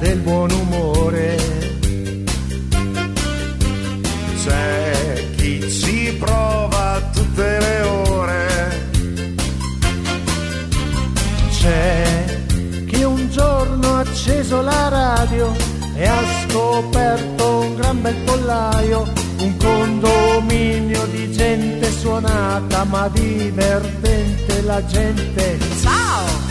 Del buon umore. C'è chi ci prova tutte le ore. C'è chi un giorno ha acceso la radio e ha scoperto un gran bel pollaio, un condominio di gente suonata ma divertente la gente. Ciao!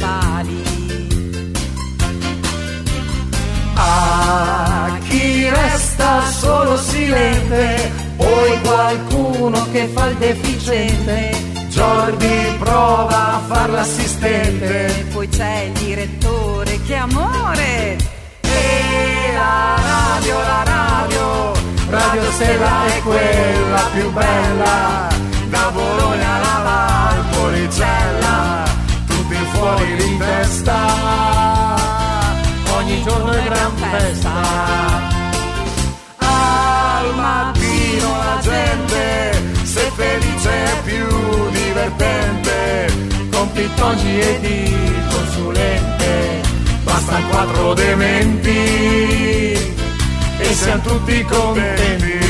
Verbali. A chi resta solo silente, poi qualcuno che fa il deficiente. Jordi prova a far l'assistente. Poi c'è il direttore, che amore! E la radio, la radio, Radio Stella è quella più bella. Da Bologna alla Valpolicella, fuori di testa. Ogni giorno è gran festa. Al mattino la gente, se felice è più divertente, con pittongi e di consulente, bastano quattro dementi e siamo tutti contenti.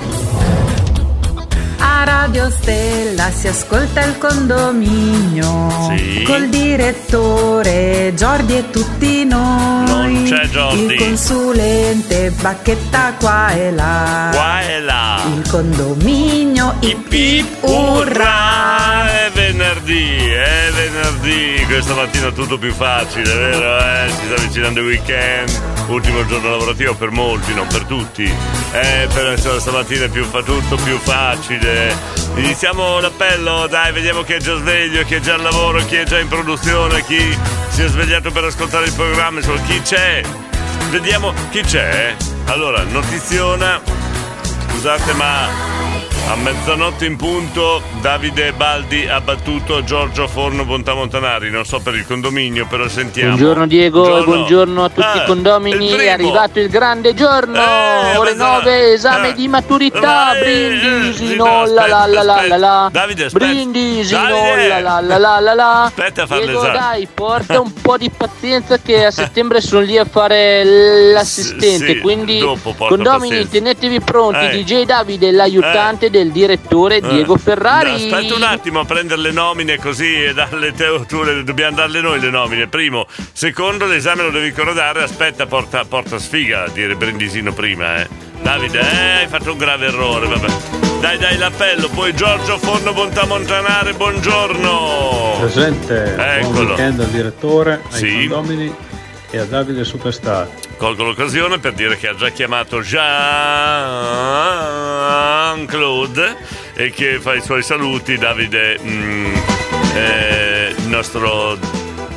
A Radio Stella si ascolta il condominio Sì. col direttore Giordi e tutti noi. Non c'è Giordi. Il consulente bacchetta qua e là. Qua e là. Il condominio ip ip urrà. È venerdì, è venerdì. Questa mattina tutto più facile, vero? Eh? Si sta avvicinando il weekend. Ultimo giorno lavorativo per molti, non per tutti. Eh, però insomma, stamattina più, fa tutto più facile. Iniziamo l'appello, dai, vediamo chi è già sveglio, chi è già al lavoro, chi è già in produzione, chi si è svegliato per ascoltare il programma, insomma, chi c'è. Vediamo chi c'è. Allora, notiziona. Scusate, ma a mezzanotte in punto Davide Baldi ha battuto Giorgio Forno Bontamontanari. Non so per il condominio, però sentiamo. Buongiorno Diego e buongiorno a tutti Ah, i condomini, è arrivato il grande giorno, Eh, ore mezzanotte. 9, esame Eh. di maturità, brindisi, sì, no no, la la la la la la, Davide, aspetta. brindisi, no Davide. la la la la la la, Aspetta a fare Diego l'esame. dai, porta un po' di pazienza che a settembre sono lì a fare l'assistente, sì, quindi condomini pazienza. tenetevi pronti, Eh. DJ Davide, l'aiutante del direttore Diego Eh. Ferrari. Aspetta un attimo a prendere le nomine così e darle te, tu le, dobbiamo darle noi le nomine. Primo. Secondo, l'esame lo devi ancora dare. Aspetta, porta, porta sfiga a dire Brindisino prima, eh. Davide, eh, hai fatto un grave errore, vabbè. Dai, dai, l'appello. Poi Giorgio Forno Bontamontanare, buongiorno. Presente, buon Eccolo. weekend al direttore, ai Sì. condomini e a Davide Superstar. Colgo l'occasione per dire che ha già chiamato Jean-Claude e che fa i suoi saluti. Davide, mm, eh, nostro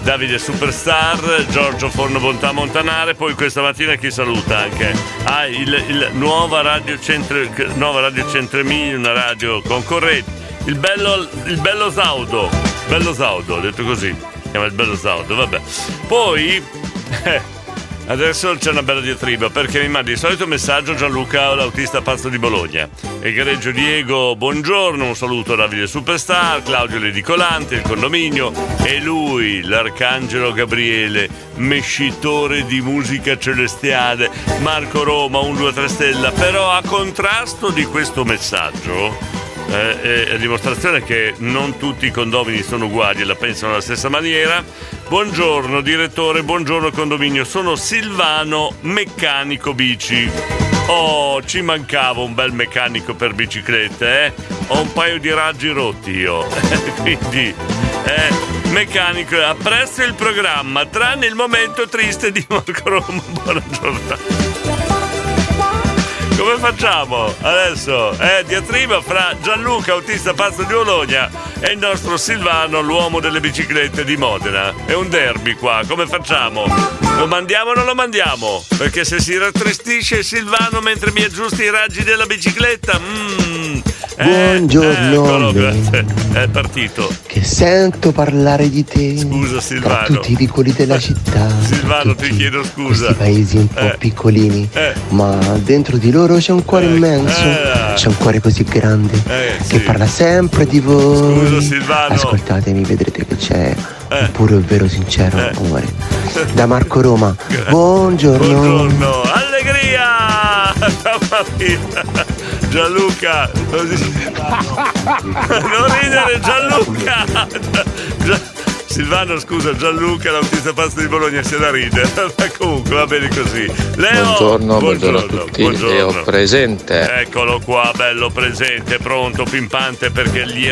Davide Superstar, Giorgio Forno Bontà Montanare. Poi questa mattina chi saluta anche? Ah, il, il nuova Radio Centro, nuova radio Centremini, una radio concorrente. Il bello, il bello Saudo, bello Saudo, detto così, chiama il bello Saudo, vabbè. Poi. Eh, Adesso c'è una bella diatriba perché mi mandi il solito messaggio Gianluca, l'autista pazzo di Bologna. Egregio Diego, buongiorno, un saluto a Davide Superstar, Claudio Ledicolante, il condominio e lui, l'arcangelo Gabriele, mescitore di musica celestiale, Marco Roma, un 2 3 stella. Però a contrasto di questo messaggio, eh, a dimostrazione che non tutti i condomini sono uguali e la pensano alla stessa maniera. Buongiorno direttore, buongiorno condominio, sono Silvano, meccanico bici. Oh, ci mancava un bel meccanico per biciclette, eh? Ho un paio di raggi rotti io. Quindi, eh, meccanico, apprezzo il programma, tranne il momento triste di Marco Roma. Buona giornata. Come facciamo adesso? Eh, diatriba fra Gianluca, autista pazzo di Bologna, e il nostro Silvano, l'uomo delle biciclette di Modena. È un derby qua, come facciamo? Lo mandiamo o non lo mandiamo? Perché se si rattristisce Silvano mentre mi aggiusti i raggi della bicicletta, mmm. Buongiorno, eccolo, Ben. grazie. È partito. Che sento parlare di te Scusa tra Silvano. tutti i vicoli della città, Silvano, ti chiedo scusa. questi paesi un po' Eh. piccolini, Eh. ma dentro di loro c'è un cuore immenso, eh. c'è un cuore così grande Eh, che sì. parla sempre di voi. Scusa, Silvano. Ascoltatemi, vedrete che c'è Eh. un puro e vero sincero Eh. amore. Da Marco Roma. Buongiorno. Buongiorno, allegria! Mamma mia! Gianluca! Non non ridere Gianluca! Gia- Silvano, scusa, Gianluca, l'autista pazzo di Bologna, se la ride. Ma comunque va bene così. Leo! Buongiorno, buongiorno a tutti, buongiorno. Leo presente. Eccolo qua, bello presente, pronto, pimpante perché gli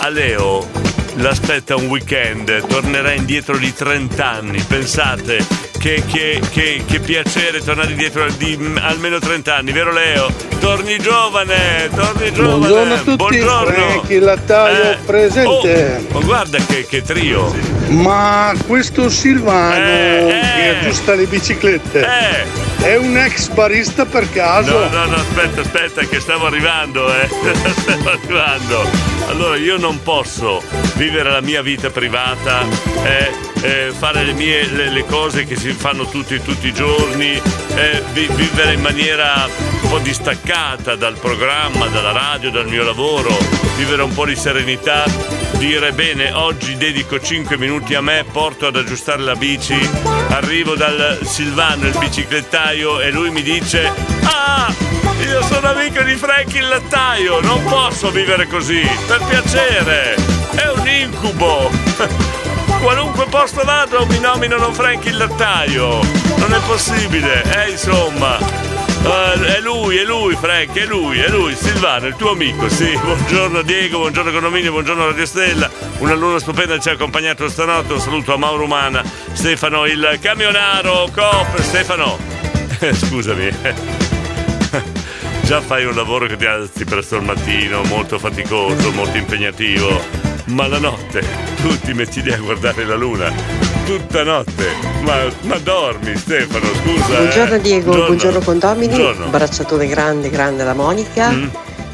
a Leo l'aspetta un weekend, tornerà indietro di 30 anni. Pensate che, che- che- che piacere tornare indietro di mm, almeno 30 anni, vero Leo? Torni giovane, torni giovane. Buongiorno a tutti, Buongiorno. Franchi Lattaio Eh, presente. Oh, ma guarda che, che trio. Ma questo Silvano Eh, che aggiusta le biciclette è un ex barista per caso? No, no, no, aspetta, aspetta, che stavo arrivando, eh. Stavo arrivando. Allora, io non posso vivere la mia vita privata, eh, eh, fare le mie le, le cose che si fanno tutti, tutti i giorni, eh, vi- vivere in maniera un po' distaccata dal programma, dalla radio, dal mio lavoro, vivere un po' di serenità, dire bene, oggi dedico 5 minuti a me, porto ad aggiustare la bici, arrivo dal Silvano, il biciclettaio, e lui mi dice, ah, io sono amico di Frank il lattaio, non posso vivere così, per piacere, è un incubo. Qualunque posto vado mi nominano Frank il lattaio, non è possibile, eh insomma. Eh, è lui, è lui Frank, è lui, è lui, Silvano, il tuo amico, sì. Buongiorno Diego, buongiorno Condominio, buongiorno Radio Stella. Una luna stupenda ci ha accompagnato stanotte. Un saluto a Mauro Umana, Stefano il camionaro, Coop, Stefano. Scusami. Già fai un lavoro che ti alzi presto al mattino, molto faticoso, molto impegnativo. Ma la notte tu ti metti lì a guardare la luna. Tutta notte. Ma, ma dormi Stefano, scusa. eh. Buongiorno Diego, buongiorno, condomini, Buongiorno. abbracciatore grande grande alla Monica.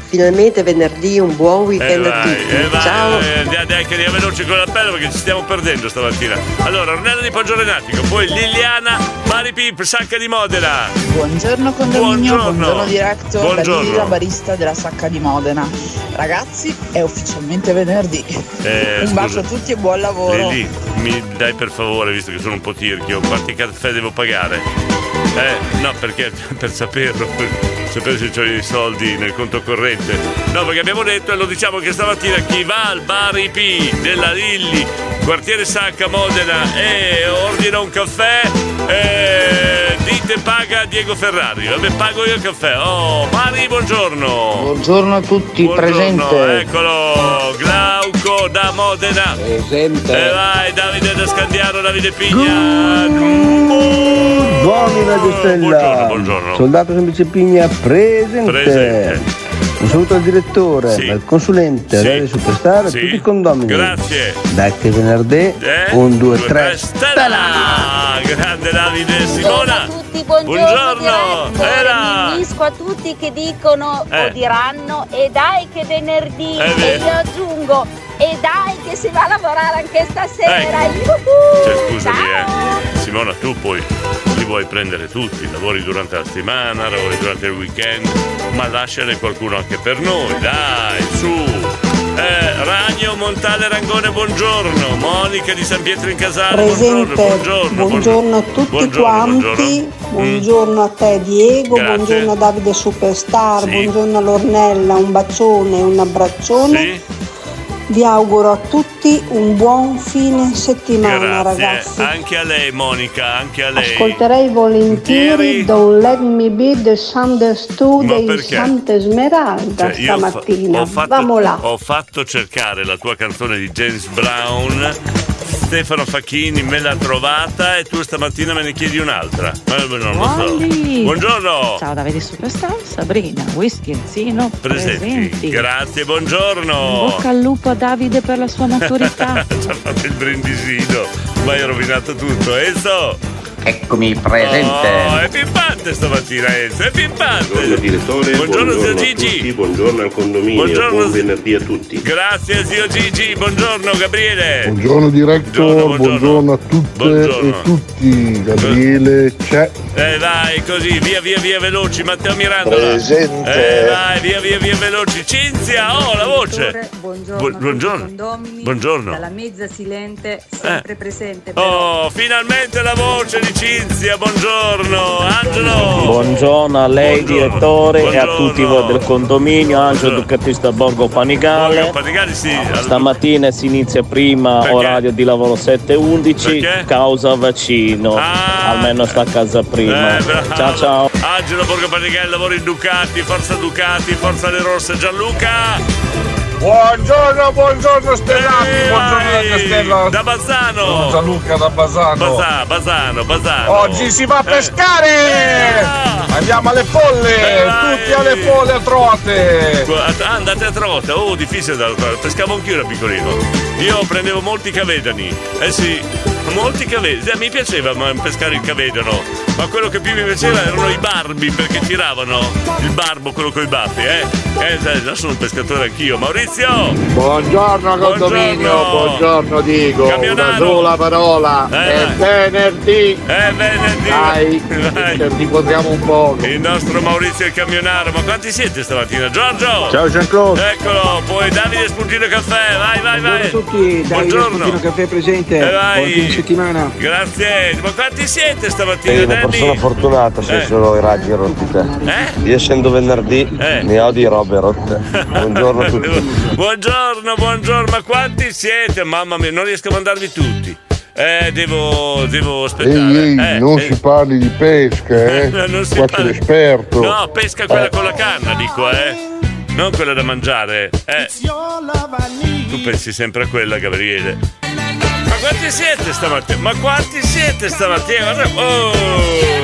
Finalmente venerdì un buon Eh weekend a vai, tutti. eh vai, Ciao. eh, dai, che andiamo veloci con l'appello perché ci stiamo perdendo stamattina. Allora, Ornella di Poggiorenatico, poi Liliana, Mari Pip, Sacca di Modena. Buongiorno condominio, Buongiorno. buongiorno, diretto Buongiorno. da Lilla, barista della Sacca di Modena. Ragazzi, è ufficialmente venerdì. Eh, un bacio scusa. a tutti e buon lavoro. Lili, mi dai per favore, visto che sono un po' tirchio, quanti caffè devo pagare? Eh, no, perché per saperlo, per sapere se ho i soldi nel conto corrente. No, perché abbiamo detto e lo diciamo che stamattina chi va al bar IP della Lilli, quartiere Sacca Modena e ordina un caffè, eh, dite paga Diego Ferrari. Vabbè, pago io il caffè. Oh, Mari, buongiorno. Buongiorno a tutti, Buongiorno, presente. eccolo, Glauco da Modena. Presente. E vai, Davide da Scandiano, Davide Pigna. Stella. Buongiorno, buongiorno. Soldato Semplice Pigna presente. Presente. Un saluto al direttore, Sì. al consulente, Sì. a Radio Superstar e a Sì. tutti i condomini. Grazie. Dai che venerdì, Eh? un, due, Due, tre, tre, Stella! Grande Davide Simona. Buongiorno, a tutti, buongiorno. Mi unisco a tutti che dicono Eh. o diranno e dai che venerdì Eh, e io aggiungo e dai che si va a lavorare anche stasera. Ecco. Yuhu! Cioè, scusami, eh. Simona, tu poi li vuoi prendere tutti, lavori durante la settimana, lavori durante il weekend, ma lasciane qualcuno anche per noi, dai, su. Eh, Ragno, Montale, Rangone, buongiorno. Monica di San Pietro in Casale, buongiorno, Presente, buongiorno. buongiorno a tutti Buongiorno, quanti, buongiorno. buongiorno a te Diego, Grazie. buongiorno a Davide Superstar, Sì. buongiorno a Lornella, un bacione, un abbraccione. Sì. Vi auguro a tutti un buon fine settimana Grazie, ragazzi. anche a lei Monica, anche a lei. Ascolterei volentieri Don't Let Me Be Misunderstood Ma in perché? Santa Esmeralda Cioè, io fa- stamattina. ho, fatto, Vamo là. ho fatto cercare la tua canzone di James Brown. Stefano Facchini me l'ha trovata e tu stamattina me ne chiedi un'altra. Ma non lo so. Buongiorno. Ciao Davide Superstar, Sabrina, Whisky e Zino Presenti. presenti. Grazie, buongiorno. bocca al lupo a Davide per la sua maturità. Ci ha fatto il brindisino, ma hai rovinato tutto. Enzo! Eccomi presente. Oh, è pimpante stamattina, Enzo, è pimpante. Buongiorno direttore, Buongiorno, zio a Gigi. tutti, buongiorno al condominio, Buongiorno, buon zio- venerdì a tutti. Grazie, zio Gigi. Buongiorno, Gabriele. Buongiorno director, buongiorno, a tutte Buongiorno. e tutti. Gabriele c'è. Eh dai, così, via via via veloci, Matteo Mirandola. Presente. Eh dai, via via via veloci. Cinzia, oh la voce. Buongiorno, buongiorno. Buongiorno. Dalla mezza silente, sempre presente. però. Oh, finalmente la voce di Cinzia, buongiorno. Angelo. Buongiorno a lei direttore e a Buongiorno. tutti voi del condominio, Angelo Ducattista Borgo Panigale. Panigale sì. Stamattina si inizia prima Perché? orario di lavoro 7.11 Perché? causa vaccino. Almeno sta a casa prima. Eh, ciao ciao. Angelo Borgo Panigale, lavora in Ducati, Forza Ducati, Forza Le Rosse, Gianluca. Buongiorno, buongiorno Stellati, buongiorno da Castello. Da Bazzano. Sono Gianluca da Basano. Basa- Basano, Basano. Oggi si va a Eh. pescare! Andiamo alle folle! Eh, tutti alle folle a trote! Andate a trota, oh difficile da pescavo anch'io da piccolino. Io prendevo molti cavedani. Eh sì, molti cavedani. Eh, mi piaceva ma, pescare il cavedano, ma quello che più mi piaceva erano i barbi perché tiravano il barbo, quello con i baffi, eh. Eh, adesso sono un pescatore anch'io. Maurizio! Buongiorno condominio, buongiorno Diego, Camionaro. una sola parola, Eh, è venerdì, È venerdì! dai, ci riposiamo un po'. Il nostro Maurizio il camionaro, ma quanti siete stamattina? Giorgio! Ciao Jean-Claude. Eccolo, poi Davide Spuntino Caffè, vai, vai, vai! Buongiorno a tutti, Davide. Spuntino Caffè presente, Eh, vai. Settimana. Grazie, ma quanti siete stamattina? Sei una Danny? persona fortunata se Eh. solo i raggi rotti te. Eh? Io essendo venerdì ne ho di robe rotte. Buongiorno a tutti. Buongiorno, buongiorno, ma quanti siete? Mamma mia, non riesco a mandarvi tutti. Eh, devo, devo aspettare. Ehi, ehi, Eh, non eh. si parli di pesca, eh. Non si Qua c'è parla- l'esperto. No, pesca quella Eh. con la canna, dico, eh. Non quella da mangiare. Eh. Tu pensi sempre a quella, Gabriele. Ma quanti siete stamattina? Ma quanti siete stamattina? Oh,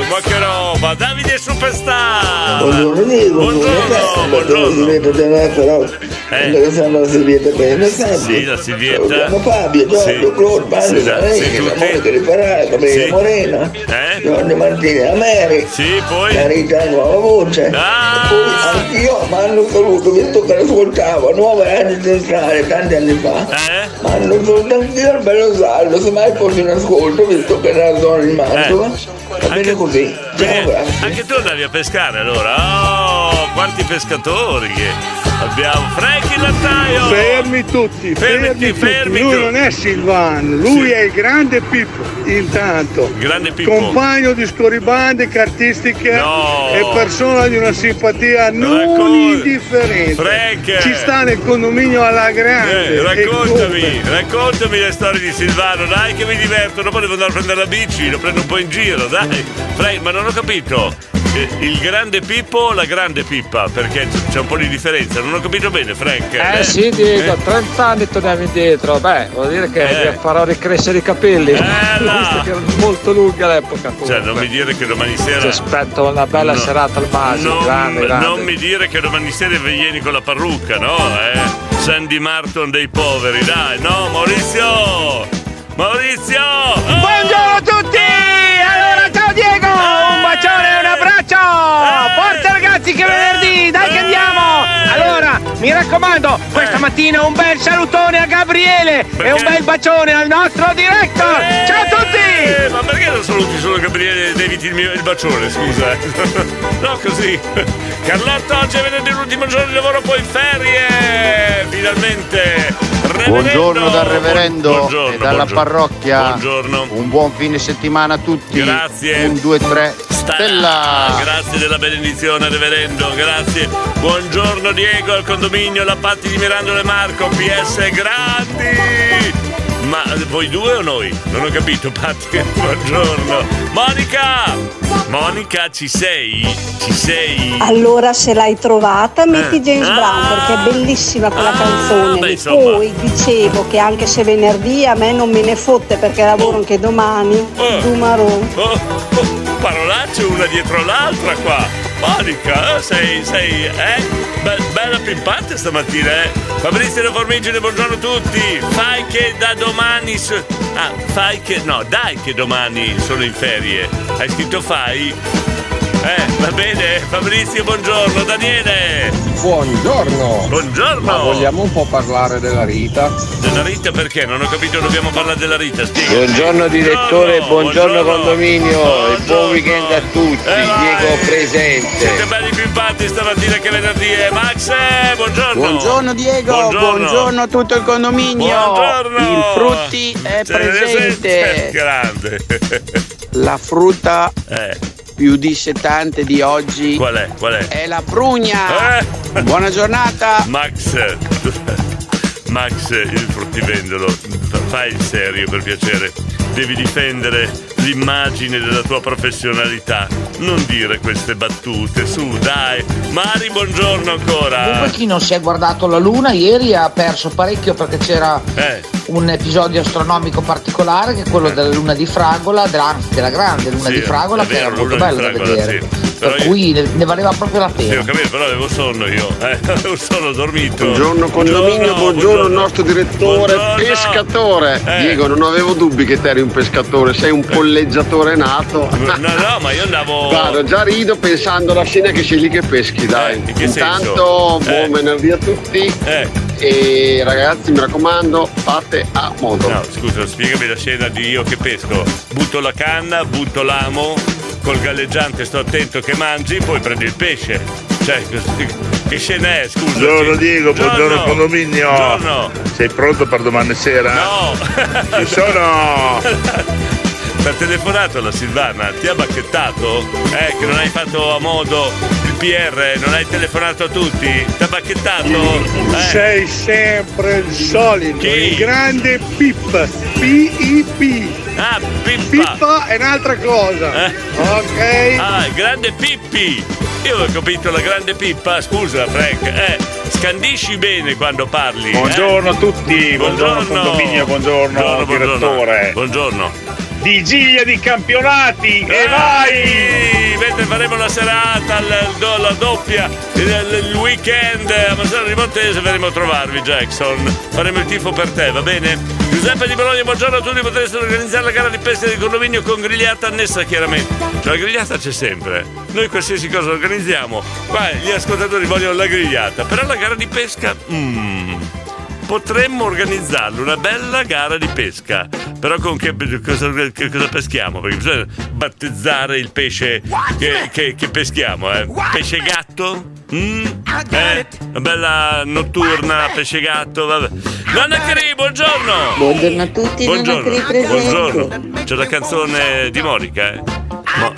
ma che roba! Davide Superstar! Buongiorno Buongiorno, buongiorno. Quello che fanno la Silvietta per i messaggi. Sì, la Silvietta. Salutiamo Fabio, Giorgio, Sì. Claude, Bandi, Sì, la sì. Monica Ferrara, Gabriele Sì. Morena, Eh? Giorgio Martini, la Mary, Sì, poi? la Rita Nuova Voce. Ah! Poi anch'io mi hanno saluto, visto che l'ascoltavo nuove anni centrale tanti anni fa. Eh? Mi hanno saluto anch'io bello saldo, se mai fossi in ascolto, visto che era la zona di Mantova. Va bene così. Ciao. Anche tu andavi a pescare allora? Oh, quanti pescatori che abbiamo! Franchi Lattaio! Fermi tutti, fermi, tutti. fermi lui tu- non è Silvano, lui Sì. è il grande Pippo, intanto. Grande Pippo. Compagno di scorribande, cartistica No. e persona di una simpatia non Raccol- indifferente. Frank. Ci sta nel condominio alla grande. Eh, raccontami, raccontami le storie di Silvano, dai che mi diverto, dopo devo andare a prendere la bici, lo prendo un po' in giro, dai. Frank, ma non ho capito. eh, Il grande Pippo o la grande Pippa? Perché c'è un po' di differenza, non ho capito bene, Frank. Eh sì Diego, Eh? 30 anni torniamo indietro, beh, vuol dire che Eh. farò ricrescere i capelli. là. Visto che erano molto lunga all'epoca. Cioè, comunque. non mi dire che domani sera. Ti aspetto una bella No, serata al Masi, non, grande, grande. non mi dire che domani sera vieni con la parrucca, no? Eh? Sandy Martin dei poveri, dai, no, Maurizio! Maurizio! Oh! Buongiorno a tutti! Allora, ciao Diego! Un bacione e un abbraccio! Forza che venerdì, eh, dai che andiamo! Eh. Allora, mi raccomando, eh. questa mattina un bel salutone a Gabriele perché? e un bel bacione al nostro director! Ciao a tutti! Ma perché non saluti solo Gabriele e devi il, il bacione, scusa? no, così. Carlotta, oggi è venerdì l'ultimo giorno di lavoro, poi ferie! Finalmente! Reverendo. Buongiorno dal reverendo Buongiorno, e dalla buongiorno. parrocchia. Buongiorno. Un buon fine settimana a tutti. Grazie. Un, due, tre. Stella. Grazie della benedizione, reverendo, grazie. Buongiorno Diego al condominio La Patti di Mirandolo e Marco, PS grandi! Ma voi due o noi? Non ho capito, Patti. Buongiorno. Monica! Monica, ci sei? Ci sei? Allora se l'hai trovata metti Eh. James Brown perché è bellissima quella canzone. beh, E. Poi dicevo che anche se venerdì a me non me ne fotte perché lavoro anche domani. Dumarò. Oh, oh, parolacce una dietro l'altra qua. Monica, eh, sei, sei, eh? Be- bella pimpante stamattina, eh? Fabrizio Formigine, buongiorno a tutti. Fai che da domani. so- ah, fai che. No, dai che domani sono in ferie. Hai scritto fai? Eh, va bene. Fabrizio, buongiorno. Daniele. Buongiorno. Buongiorno. Ma vogliamo un po' parlare della Rita? Della Rita perché? Non ho capito, dobbiamo parlare della Rita. Spiega. Buongiorno direttore, buongiorno, condominio e buon weekend a tutti. Diego presente. Siete belli pimpati stamattina che venerdì è. Max, eh, buongiorno. Buongiorno Diego, buongiorno. a tutto il condominio. Buongiorno. Il Frutti è Sei presente. Grande. La frutta Eh, più dissetante di oggi qual è? Qual è? è la prugna. Buona giornata. Max. Max, il fruttivendolo, fai il serio per piacere. Devi difendere l'immagine della tua professionalità. Non dire queste battute, su, dai. Mari, buongiorno ancora. Comunque chi non si è guardato la luna ieri ha perso parecchio perché c'era Eh. un episodio astronomico particolare che è quello della luna di Fragola, della, anzi della grande luna Sì, di Fragola è che vero, era molto bello da vedere. sì. Per io- cui ne, ne valeva proprio la Sì, pena. ho capito, però avevo sonno io. Eh, avevo sonno, ho dormito. Buongiorno condominio, buongiorno, il nostro direttore Buongiorno. pescatore. Eh. Diego, non avevo dubbi che te eri un pescatore, sei un polleggiatore nato. No, no, ma io andavo. Guarda, già rido pensando alla scena che sei lì che peschi, dai. in che Intanto, senso? buon Eh. venerdì a tutti. E ragazzi, mi raccomando, fate a modo. No, scusa, spiegami la scena di io che pesco. Butto la canna, butto l'amo, col galleggiante sto attento che mangi, poi prendi il pesce. Cioè, che scena è, scusa? Buongiorno Diego, buongiorno condominio. Buongiorno. Sei pronto per domani sera? No! Ci sono! Ti ha telefonato la Silvana, ti ha bacchettato? Eh, che non hai fatto a modo il PR, non hai telefonato a tutti? Ti ha bacchettato? Eh. Sei sempre il solito, Chi? il grande Pip. P-I-P. Ah, Pippa. Pippa è un'altra cosa. Eh? Ok. Ah, il grande Pippi! Io ho capito la grande Pippa, scusa Frank, eh, scandisci bene quando parli. eh? Buongiorno a tutti, buongiorno, condominio, buongiorno, direttore. Buongiorno. Vigilia di campionati e vai! Mentre faremo la serata, do- la doppia, il, il weekend a Massaro di Montese verremo a trovarvi Jackson. Faremo il tifo per te, va bene? Giuseppe di Bologna, buongiorno a tutti, potreste organizzare la gara di pesca di condominio con grigliata annessa chiaramente. Cioè la grigliata c'è sempre. Noi qualsiasi cosa organizziamo. Qua gli ascoltatori vogliono la grigliata, però la gara di pesca... mm, potremmo organizzarlo, una bella gara di pesca. Però con che cosa, che cosa peschiamo? Perché bisogna battezzare il pesce che, che- che peschiamo, eh? Pesce gatto? Mm? Eh? Una bella notturna, pesce gatto, vabbè. Nonna Cri, buongiorno! Buongiorno a tutti, Nonna Buongiorno, Cri presente. buongiorno. C'è la canzone di Monica, eh? Ma-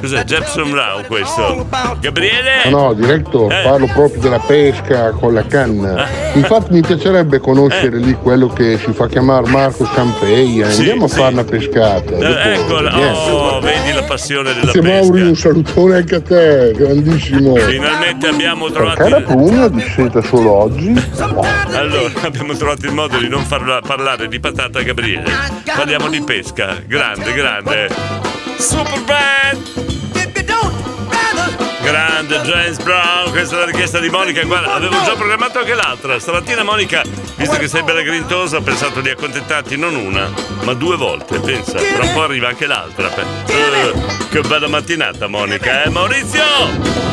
Cos'è? Jepson Brown questo? Gabriele? No, no, diretto, Eh. parlo proprio della pesca con la canna. Infatti mi piacerebbe conoscere lì quello che si fa chiamare Marco Scampeia. Sì, Andiamo sì. a fare una pescata. Eh, eccola, oh, vedi la passione della Grazie Mauri, pesca. un salutone anche a te, grandissimo. Finalmente abbiamo trovato il... prugna di seta solo oggi? Allora, abbiamo trovato il modo di non farla parlare di patata a Gabriele. Parliamo di pesca. Grande, grande. Super! Grande James Brown, questa è la richiesta di Monica. Guarda, avevo già programmato anche l'altra. Stamattina Monica, visto che sei bella grintosa, ho pensato di accontentarti non una, ma due volte. Pensa, tra un po' arriva anche l'altra. Eh, che bella mattinata, Monica, eh? Maurizio!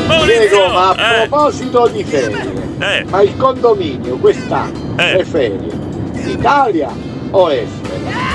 Maurizio! Diego, ma a Eh, proposito di ferie, Eh. Ma il condominio quest'anno Eh. è ferie. Italia o estero?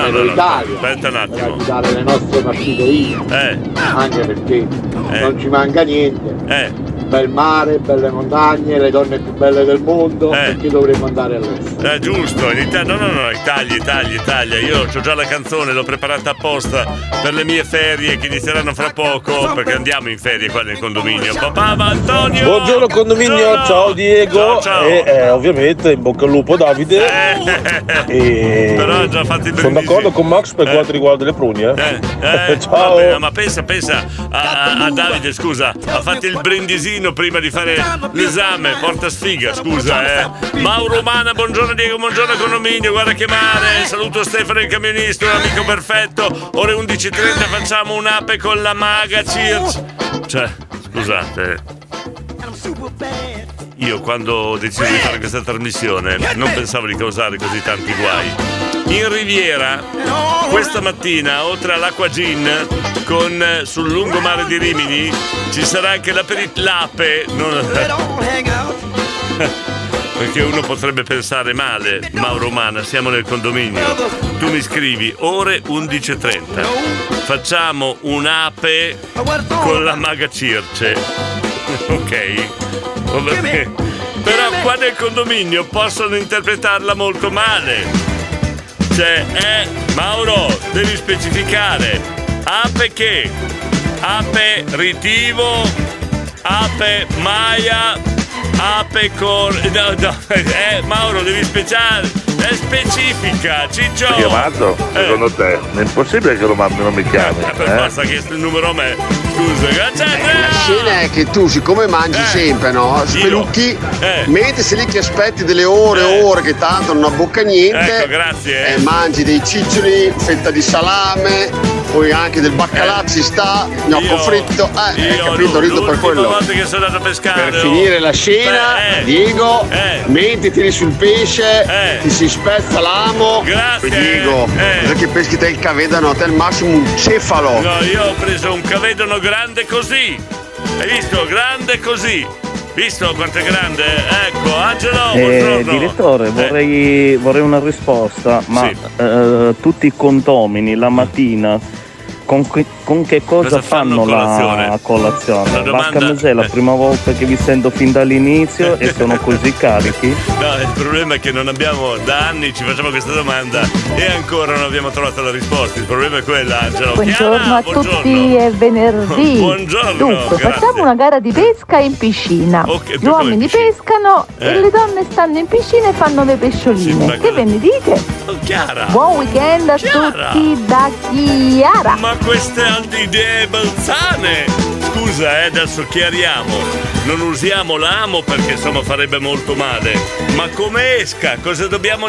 No, no, no, Italia. aspetta un Per attimo. aiutare le nostre partitoine. Eh. Anche perché non ci manca niente. Eh. Bel mare, belle montagne, le donne più belle del mondo, perché dovremmo andare all'estero? Eh, giusto, in Italia, no, no, no, Italia, Italia, Italia. Io ho già la canzone, l'ho preparata apposta per le mie ferie che inizieranno fra poco, perché andiamo in ferie qua nel condominio. Papà ma Antonio! Buongiorno condominio, ciao Diego e eh, ovviamente in bocca al lupo Davide. E Però ha già fatto il Sono. D'accordo con Max per quanto riguarda le prugne. Eh. Eh, ciao. vabbè, ma pensa, pensa a, a- a Davide, scusa, ha fatto il brindisino prima di fare l'esame, porta sfiga, scusa, eh. Mauro Romana, buongiorno Diego, buongiorno condominio, guarda che mare, saluto Stefano il camionista, un amico perfetto, ore 11.30 facciamo un'ape con la maga Circe. Cioè, scusate. Io quando ho deciso di fare questa trasmissione non pensavo di causare così tanti guai. In Riviera, questa mattina, oltre all'acqua gin, con sul lungomare di Rimini, ci sarà anche l'aperi- l'ape. non- Perché uno potrebbe pensare male, Mauro Romana, siamo nel condominio. Tu mi scrivi ore 11.30. Facciamo un'ape con la maga Circe. Ok? Va bene. Però qua nel condominio possono interpretarla molto male. Cioè, eh, Mauro, devi specificare. Ape che? Aperitivo, ape maia, ape con... No, no, eh, Mauro, devi speciare. È specifica, Ciccio. Chiamato? Secondo te? È impossibile che Romano non mi chiami. Eh, per eh? basta che il numero a me. Scusa, grazie. La scena è che tu, siccome mangi sempre, no? Spelucchi, mentre sei lì che aspetti delle ore e ore che tanto non abbocca niente. Ecco, grazie, eh. E mangi dei ciccioli, fetta di salame, poi anche del baccalà ci sta, gnocco Io- fritto. Eh, hai Io capito, rido per quello. volta che sono andato a pescare. Per finire la scena, Beh, eh. Diego, mentre tiri sul pesce, ti si spezza l'amo. Grazie. Diego, Eh. cos'è che peschi te il cavedano? Te al massimo un cefalo. No, io ho preso un cavedono grande così. Hai visto? Grande così. Visto quanto è grande? Ecco, Angelo, Eh, direttore, vorrei, vorrei una risposta, ma Sì. eh, tutti i condomini la mattina con con che cosa, Cosa fanno fanno, colazione? la colazione? La domanda- Vacca Mesè, è la prima volta che vi sento fin dall'inizio e sono così carichi. No, il problema è che non abbiamo, da anni ci facciamo questa domanda e ancora non abbiamo trovato la risposta. Il problema è quello, Angelo. Buongiorno Chiara, a buongiorno. tutti, è venerdì. Buongiorno, Dunque, grazie. facciamo una gara di pesca in piscina. Ok, Gli uomini pescano Eh. e le donne stanno in piscina e fanno le pescioline. ma che ve ne dite? Oh, Chiara. Buon weekend a Chiara. tutti da Chiara. Ma queste altre idee balzane! Scusa, eh, adesso chiariamo. Non usiamo l'amo perché insomma farebbe molto male. Ma come esca? Cosa dobbiamo.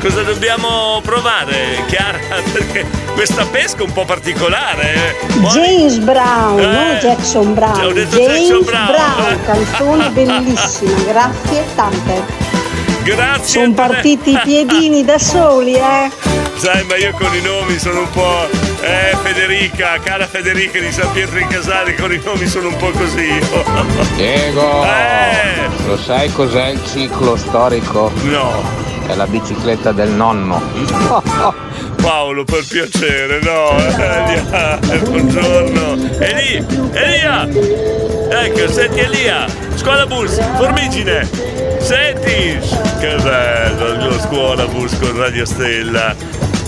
Cosa dobbiamo provare, Chiara? Perché questa pesca è un po' particolare. eh. James Brown, Eh. non Jackson Brown. Ho detto James Jackson Brown. eh. canzone bellissima, grazie tante. Grazie. Sono partiti i piedini da soli, eh. Sai, ma io con i nomi sono un po'. Eh, Federica, cara Federica di San Pietro in Casale, con i nomi sono un po' così. Diego, Eh. lo sai cos'è il ciclo storico? No. È la bicicletta del nonno. Paolo, per piacere, no. Elia, eh, buongiorno. Eli, Elia! Ecco, senti Elia, scuola bus, Formigine. Senti, che bello, lo scuola bus con Radio Stella.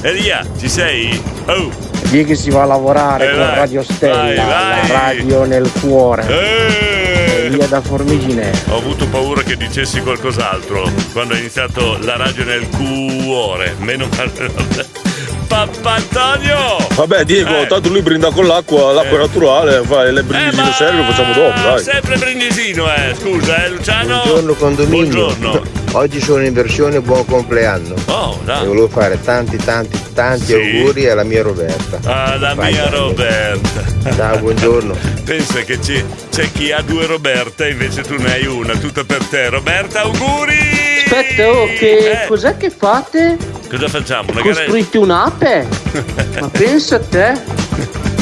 Elia, ci sei? Oh, Lì che si va a lavorare Eh, con vai, Radio Stella, vai, vai. la radio nel cuore. Eh. Via da Formigine. ho avuto paura che dicessi qualcos'altro quando ho iniziato la radio nel cuore. Meno male. Papà Antonio! Vabbè Diego, Eh. tanto lui brinda con l'acqua, l'acqua naturale, fai le brindisine serie lo facciamo dopo, dai. sempre brindisino, eh. Scusa, eh, Luciano. Buongiorno condominio. Buongiorno. Oggi sono in versione buon compleanno. Oh, dai. E volevo fare tanti tanti tanti Sì. auguri alla mia Roberta. Alla Vai, mia dai. Roberta. Ciao, buongiorno. Pensa che c'è, c'è chi ha due Roberta, invece tu ne hai una, tutta per te. Roberta, auguri! Aspetta, oh, che Eh. cos'è che fate? Cosa facciamo? Una. Costruite un'ape? Ma pensa a te!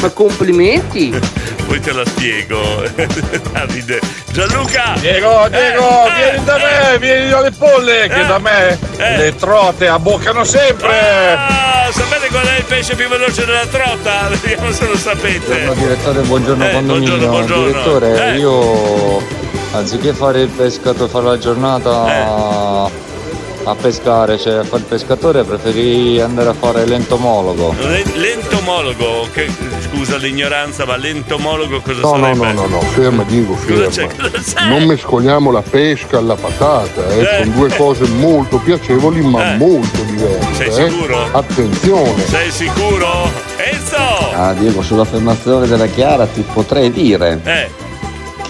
Ma complimenti! poi te la spiego. Davide. Gianluca! Diego, Diego, Eh, eh, vieni da me, vieni dalle polle, che da me le trote abboccano sempre. Ah, sapete qual è il pesce più veloce della trota? Vediamo se lo sapete. Buongiorno direttore, buongiorno Eh, condominio. buongiorno, buongiorno. Direttore, Eh. io anziché fare il pescato fare la giornata Eh. A pescare, cioè a fare il pescatore, preferì andare a fare l'entomologo. Le- L'entomologo, che, scusa l'ignoranza, ma l'entomologo cosa No, no, sarebbe? no, no, no, ferma Diego, Cosa c'è? ferma. Cosa c'è? Non mescoliamo la pesca alla patata, eh. Eh. sono due cose molto piacevoli ma Eh. molto diverse. Sei eh. sicuro? Attenzione. Sei sicuro? Enzo! Ah Diego, sull'affermazione della Chiara ti potrei dire Eh,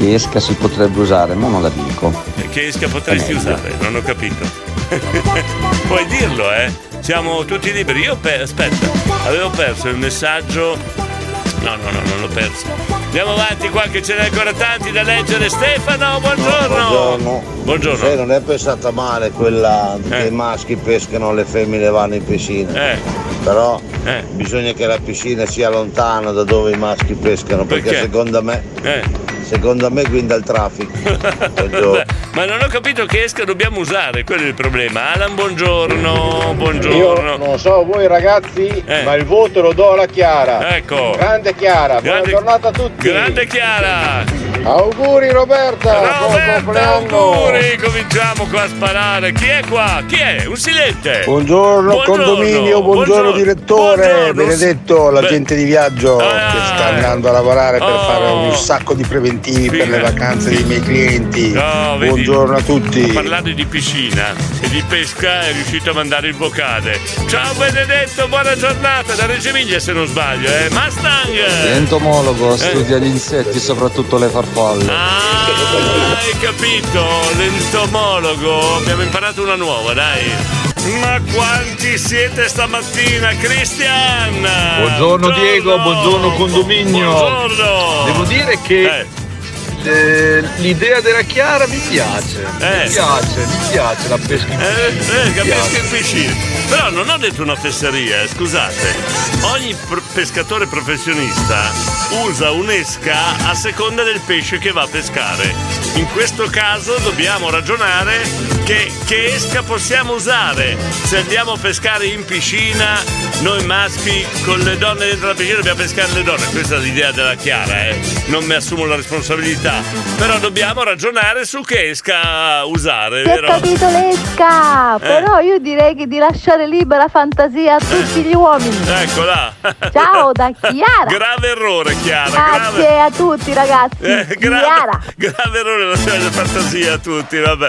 che esca si potrebbe usare, ma non la dico. che esca potresti usare? Non ho capito. Puoi dirlo, eh? Siamo tutti liberi. Io pe- aspetta, avevo perso il messaggio. No, no, no, non l'ho perso. Andiamo avanti qua che ce n'è ancora tanti da leggere. Stefano, buongiorno. Buongiorno. Buongiorno. Sai, non è pensata male quella che i maschi pescano, le femmine vanno in piscina. Eh. Però bisogna che la piscina sia lontana da dove i maschi pescano, perché, Perché? secondo me. Secondo me guida il traffico. Buongiorno. Ma non ho capito che esca dobbiamo usare, quello è il problema. Alan, buongiorno, Io buongiorno. non so voi ragazzi, Eh. ma il voto lo do alla Chiara. Ecco. Grande Chiara, buona Grande- giornata a tutti. Grande Chiara! Auguri Roberta, Roberta, auguri! Cominciamo qua a sparare. Chi è qua? Chi è? Un silente! Buongiorno, condominio, buongiorno, direttore, buongiorno. Benedetto, Beh. l'agente di viaggio che sta andando a lavorare per Oh. fare un sacco di preventivi per le vacanze dei miei clienti. No, vedi? Buongiorno a tutti. Parlando di piscina e di pesca è riuscito a mandare il vocale. Ciao Benedetto, buona giornata da Reggio Emilia se non sbaglio, eh? Mustang! L'entomologo Eh. studia gli insetti, soprattutto le farfalle. Ah, hai capito, l'entomologo. Abbiamo imparato una nuova, dai. Ma quanti siete stamattina, Cristian? Buongiorno Diego, buongiorno condominio. Buongiorno. Devo dire che eh, l'idea della Chiara mi piace. Eh. Mi piace, mi piace la pesca in Eh, piscina. eh, capisco piace. in piscina. Però non ho detto una fesseria, eh, scusate. Ogni pr- pescatore professionista usa un'esca a seconda del pesce che va a pescare. In questo caso dobbiamo ragionare che, che esca possiamo usare. Se andiamo a pescare in piscina, noi maschi con le donne dentro la piscina dobbiamo pescare le donne. Questa è l'idea della Chiara, eh. Non mi assumo la responsabilità. Però dobbiamo ragionare su che esca usare, Ho capito l'esca, Eh. però io direi che di lasciare libera fantasia a tutti gli uomini. Eccola. Ciao da Chiara. Grave errore, Chiara. Grave, Grazie a tutti ragazzi. eh, Chiara. grave, grave errore lasciare fantasia a tutti, vabbè.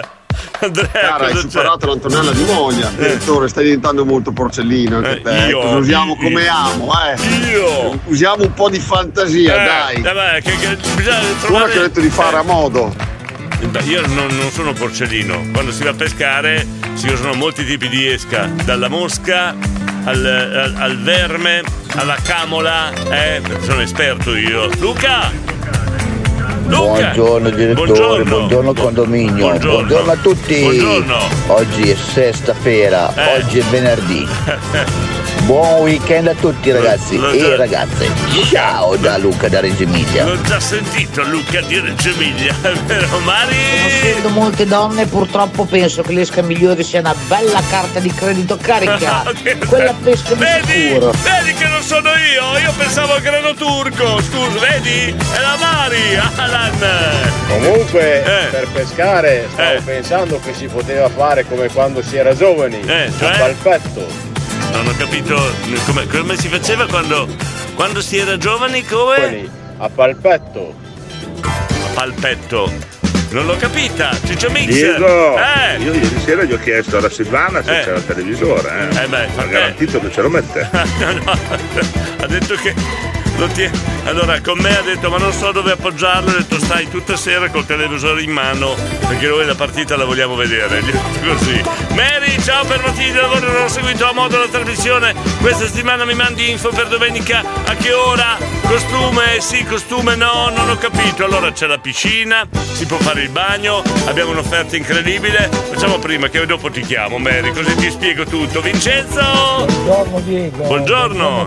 Andrea, Cara, hai cosa c'è? superato l'Antonella di Moglia. Direttore, stai diventando molto porcellino anche Eh, te. io, Cosa usiamo io, come amo, eh. Io. Usiamo un po' di fantasia, Eh, dai. vabbè, che, che bisogna trovare... che ha detto di fare a modo. Beh, io non, non sono porcellino. Quando si va a pescare si usano molti tipi di esca, dalla mosca al, al- al verme, alla camola. Eh, sono esperto io. Luca! Luca! Buongiorno direttore, Buongiorno. buongiorno, condominio, Buongiorno. buongiorno. a tutti. Buongiorno. Oggi è sesta fera, Eh. oggi è venerdì. Buon weekend a tutti ragazzi lo- e ragazze. Ciao da Luca da Reggio Emilia. L'ho già sentito Luca di Reggio Emilia, è vero Mari? Conoscendo molte donne, purtroppo penso che l'esca migliore sia una bella carta di credito carica. Quella pesca di Vedi? sicuro. Vedi che non sono io, io pensavo che erano turco, scusa, vedi? È la Mari, Alan! Comunque, Eh. per pescare stavo Eh. pensando che si poteva fare come quando si era giovani. Eh, cioè? A palpetto. Non ho capito come, come si faceva quando, quando si era giovani, come? A palpetto. A palpetto. Non l'ho capita, Ciccio Mix! Diego, Eh! io ieri sera gli ho chiesto alla Silvana se Eh. c'era il televisore, eh. Eh beh, ha garantito che ce lo mette. No, no, ha detto che lo tie- Allora con me ha detto ma non so dove appoggiarlo, ho detto stai tutta sera col televisore in mano perché noi la partita la vogliamo vedere. Gli ho detto così. Mary, ciao per motivi di lavoro, non ho seguito a modo la trasmissione. Questa settimana mi mandi info per domenica a che ora? Costume, sì, costume no, non ho capito. Allora c'è la piscina, si può fare il bagno, abbiamo un'offerta incredibile. Facciamo prima che dopo ti chiamo, Mary, così ti spiego tutto. Vincenzo! Buongiorno Diego. Buongiorno.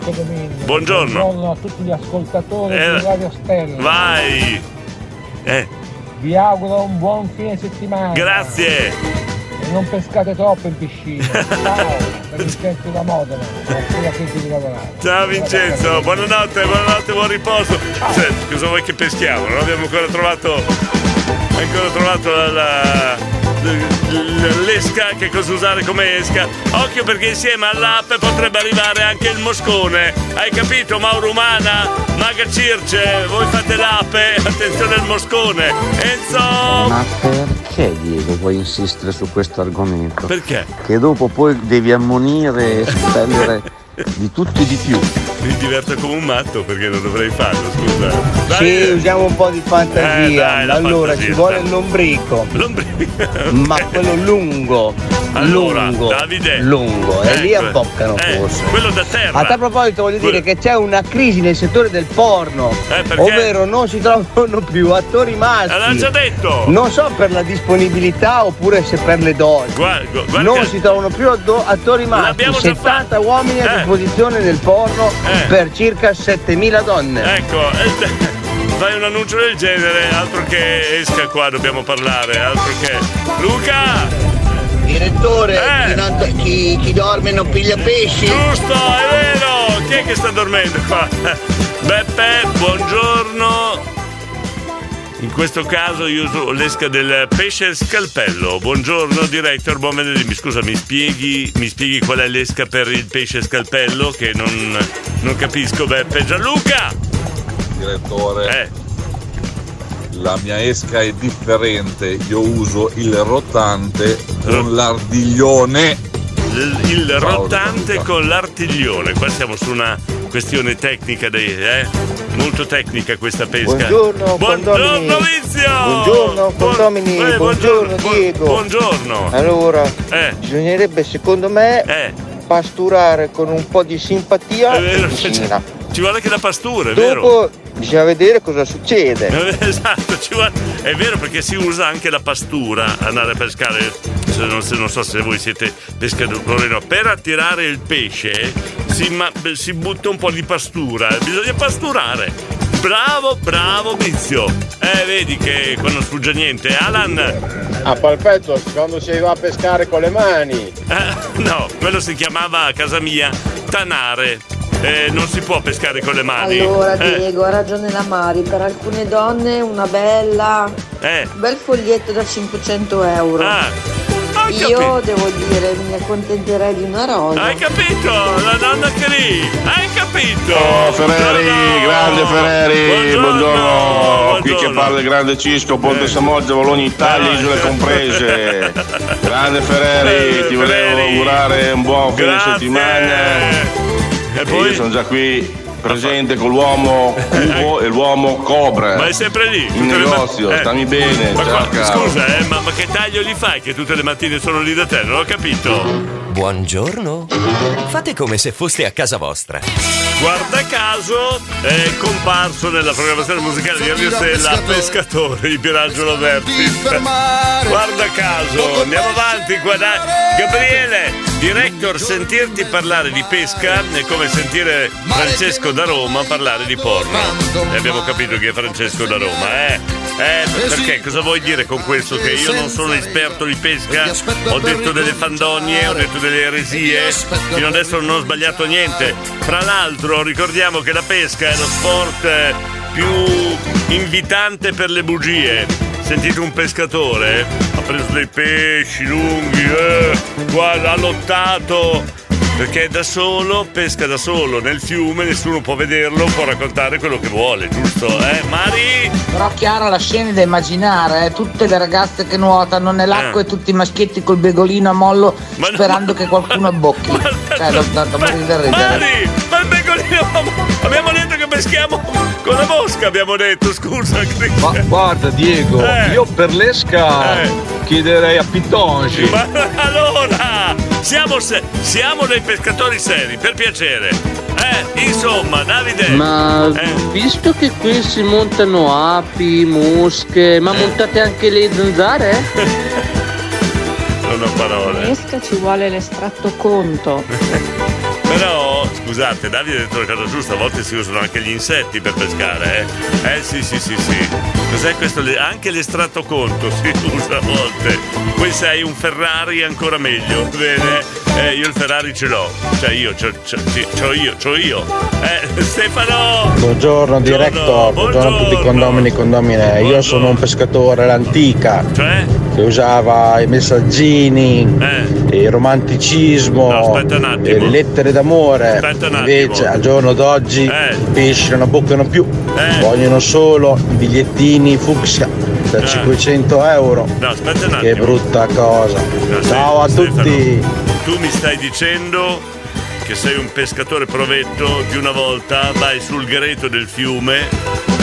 Buongiorno. Buongiorno a tutti gli ascoltatori. Pescatore Eh, di Radio Stella. Vai! Eh, Vi auguro un buon fine settimana. grazie! E non pescate troppo in piscina. Ciao, il centro da Modena. Ciao Vincenzo, buonanotte, buonanotte, buon riposo. Cioè, cosa vuoi che peschiamo? Non abbiamo ancora trovato. ancora trovato la. la- l'esca, che cosa usare come esca. Occhio perché insieme all'app potrebbe arrivare anche il moscone. Hai capito, Mauro Umana? Maga Circe, voi fate l'app, eh? attenzione al moscone. Enzo! Ma perché Diego vuoi insistere su questo argomento? Perché? Che dopo poi devi ammonire e spellere di tutto e di più. Mi diverto come un matto perché non dovrei farlo, scusa. Sì, Davide. usiamo un po' di fantasia. Eh, dai, allora fantasia, ci vuole dai. l'ombrico. L'ombrico. Ma quello lungo. Allora, lungo. Davide. Lungo. E lì Ecco. abboccano Eh, forse. quello da terra. A tal proposito voglio dire che c'è una crisi nel settore del porno, Eh, perché? ovvero non si trovano più attori maschi. Eh, l'ha già detto. Non so per la disponibilità oppure se per le dosi. Guarda, guarda non che- si trovano più attori maschi. L'abbiamo già 70 uomini a Eh. disposizione nel porno Eh. per circa 7000 donne. Ecco, eh, fai un annuncio del genere, altro che esca qua, dobbiamo parlare, altro che. Luca! Direttore, Eh. chi, non- chi- chi dorme non piglia pesci. Giusto, è vero! Chi è che sta dormendo qua? Beppe, buongiorno. In questo caso io uso l'esca del pesce scalpello. Buongiorno director, buon venerdì. Mi scusa, mi spieghi, mi spieghi qual è l'esca per il pesce scalpello? Che non, non capisco, Beppe. Gianluca! Direttore, Eh, la mia esca è differente. Io uso il rotante con l'ardiglione. Il, rotante con l'artiglione. Qua siamo su una questione tecnica, dei, eh? molto tecnica questa pesca. Buongiorno, buongiorno. Vizio! Buongiorno, condomini. eh, buongiorno, Diego. Buongiorno. Allora, Eh. bisognerebbe secondo me pasturare con un po' di simpatia vero, in piscina. Ci vuole anche la pastura, è vero? Bisogna vedere cosa succede. Esatto, è vero perché si usa anche la pastura andare a pescare. Se non, se non so se voi siete pescatori o no. Per attirare il pesce si, ma- si butta un po' di pastura, bisogna pasturare. Bravo, bravo Vizio. Eh, vedi che qua non sfugge niente. Alan, A palpetto, quando si va a pescare con le mani. eh, no, quello si chiamava a casa mia tanare. Eh, non si può pescare con le mani. Allora Eh, Diego, ha ragione la Mari, per alcune donne una bella, eh. un bel foglietto da 500 euro. Ah, Io devo dire, mi accontenterei di una rosa. Hai capito? La donna Cree, hai capito? Oh, Ferreri, grande Ferreri, buongiorno, qui che parla il grande Cisco, Ponte Samoggia, Bologna Italia, isole comprese. Grande Ferreri, ti volevo augurare un buon fine settimana. E Io sono già qui presente con l'uomo cubo e l'uomo cobra. Ma è sempre lì. In le ma- negozio, eh. stammi bene, Ma ciao qua-. Scusa, eh, ma, ma che taglio gli fai che tutte le mattine sono lì da te? Non ho capito. Buongiorno. Fate come se foste a casa vostra. Guarda caso è comparso nella programmazione musicale di Radio Stella Pescatore di Pirangelo Verti. Guarda caso, andiamo avanti qua dai. Gabriele, director, sentirti parlare di pesca è come sentire Francesco da Roma parlare di porno. E abbiamo capito che è Francesco da Roma, eh? Eh, perché cosa vuoi dire con questo? Che io non sono esperto di pesca? Ho detto delle fandonie, ho detto delle eresie, fino adesso non ho sbagliato niente. Fra l'altro ricordiamo che la pesca è lo sport eh, più invitante per le bugie. Sentite un pescatore? Ha preso dei pesci lunghi, eh, guarda, ha lottato. Perché è da solo, pesca da solo nel fiume, nessuno può vederlo, può raccontare quello che vuole, giusto? Eh, Mari? Però chiaro la scena è da immaginare, eh? tutte le ragazze che nuotano nell'acqua Eh. e tutti i maschietti col begolino a mollo sperando che qualcuno abbocchi. Cioè, da, da, da morire da ridere. Mari! Ma! Abbiamo detto che peschiamo con la mosca, abbiamo detto, scusa. Ma guarda Diego, Eh. io per l'esca chiederei a Pittongi. Ma allora, siamo, se- siamo dei pescatori seri, per piacere. Eh, insomma, Davide. Ma Eh. visto che qui si montano api, mosche, ma montate anche le zanzare? Non ho parole. Esca ci vuole l'estratto conto. Però scusate, Davide ha detto la cosa giusta, a volte si usano anche gli insetti per pescare, eh? Eh sì, sì, sì, sì. Cos'è questo? Anche l'estratto conto si usa a volte. Poi se hai un Ferrari ancora meglio. Bene, eh, io il Ferrari ce l'ho. Cioè io, c'ho, c'ho- sì, c'ho io, c'ho io. Eh, Stefano! Buongiorno director, buongiorno a tutti i condomini e condomine. Io sono un pescatore all'antica Cioè? che usava i messaggini, il romanticismo, e le lettere d'amore. Invece al giorno d'oggi i pesci non abboccano più, Eh. vogliono solo i bigliettini fucsia da 500 euro. No, aspetta un Che brutta cosa. No, Ciao a Stefano, tutti. Tu mi stai dicendo che sei un pescatore provetto che una volta vai sul greto del fiume,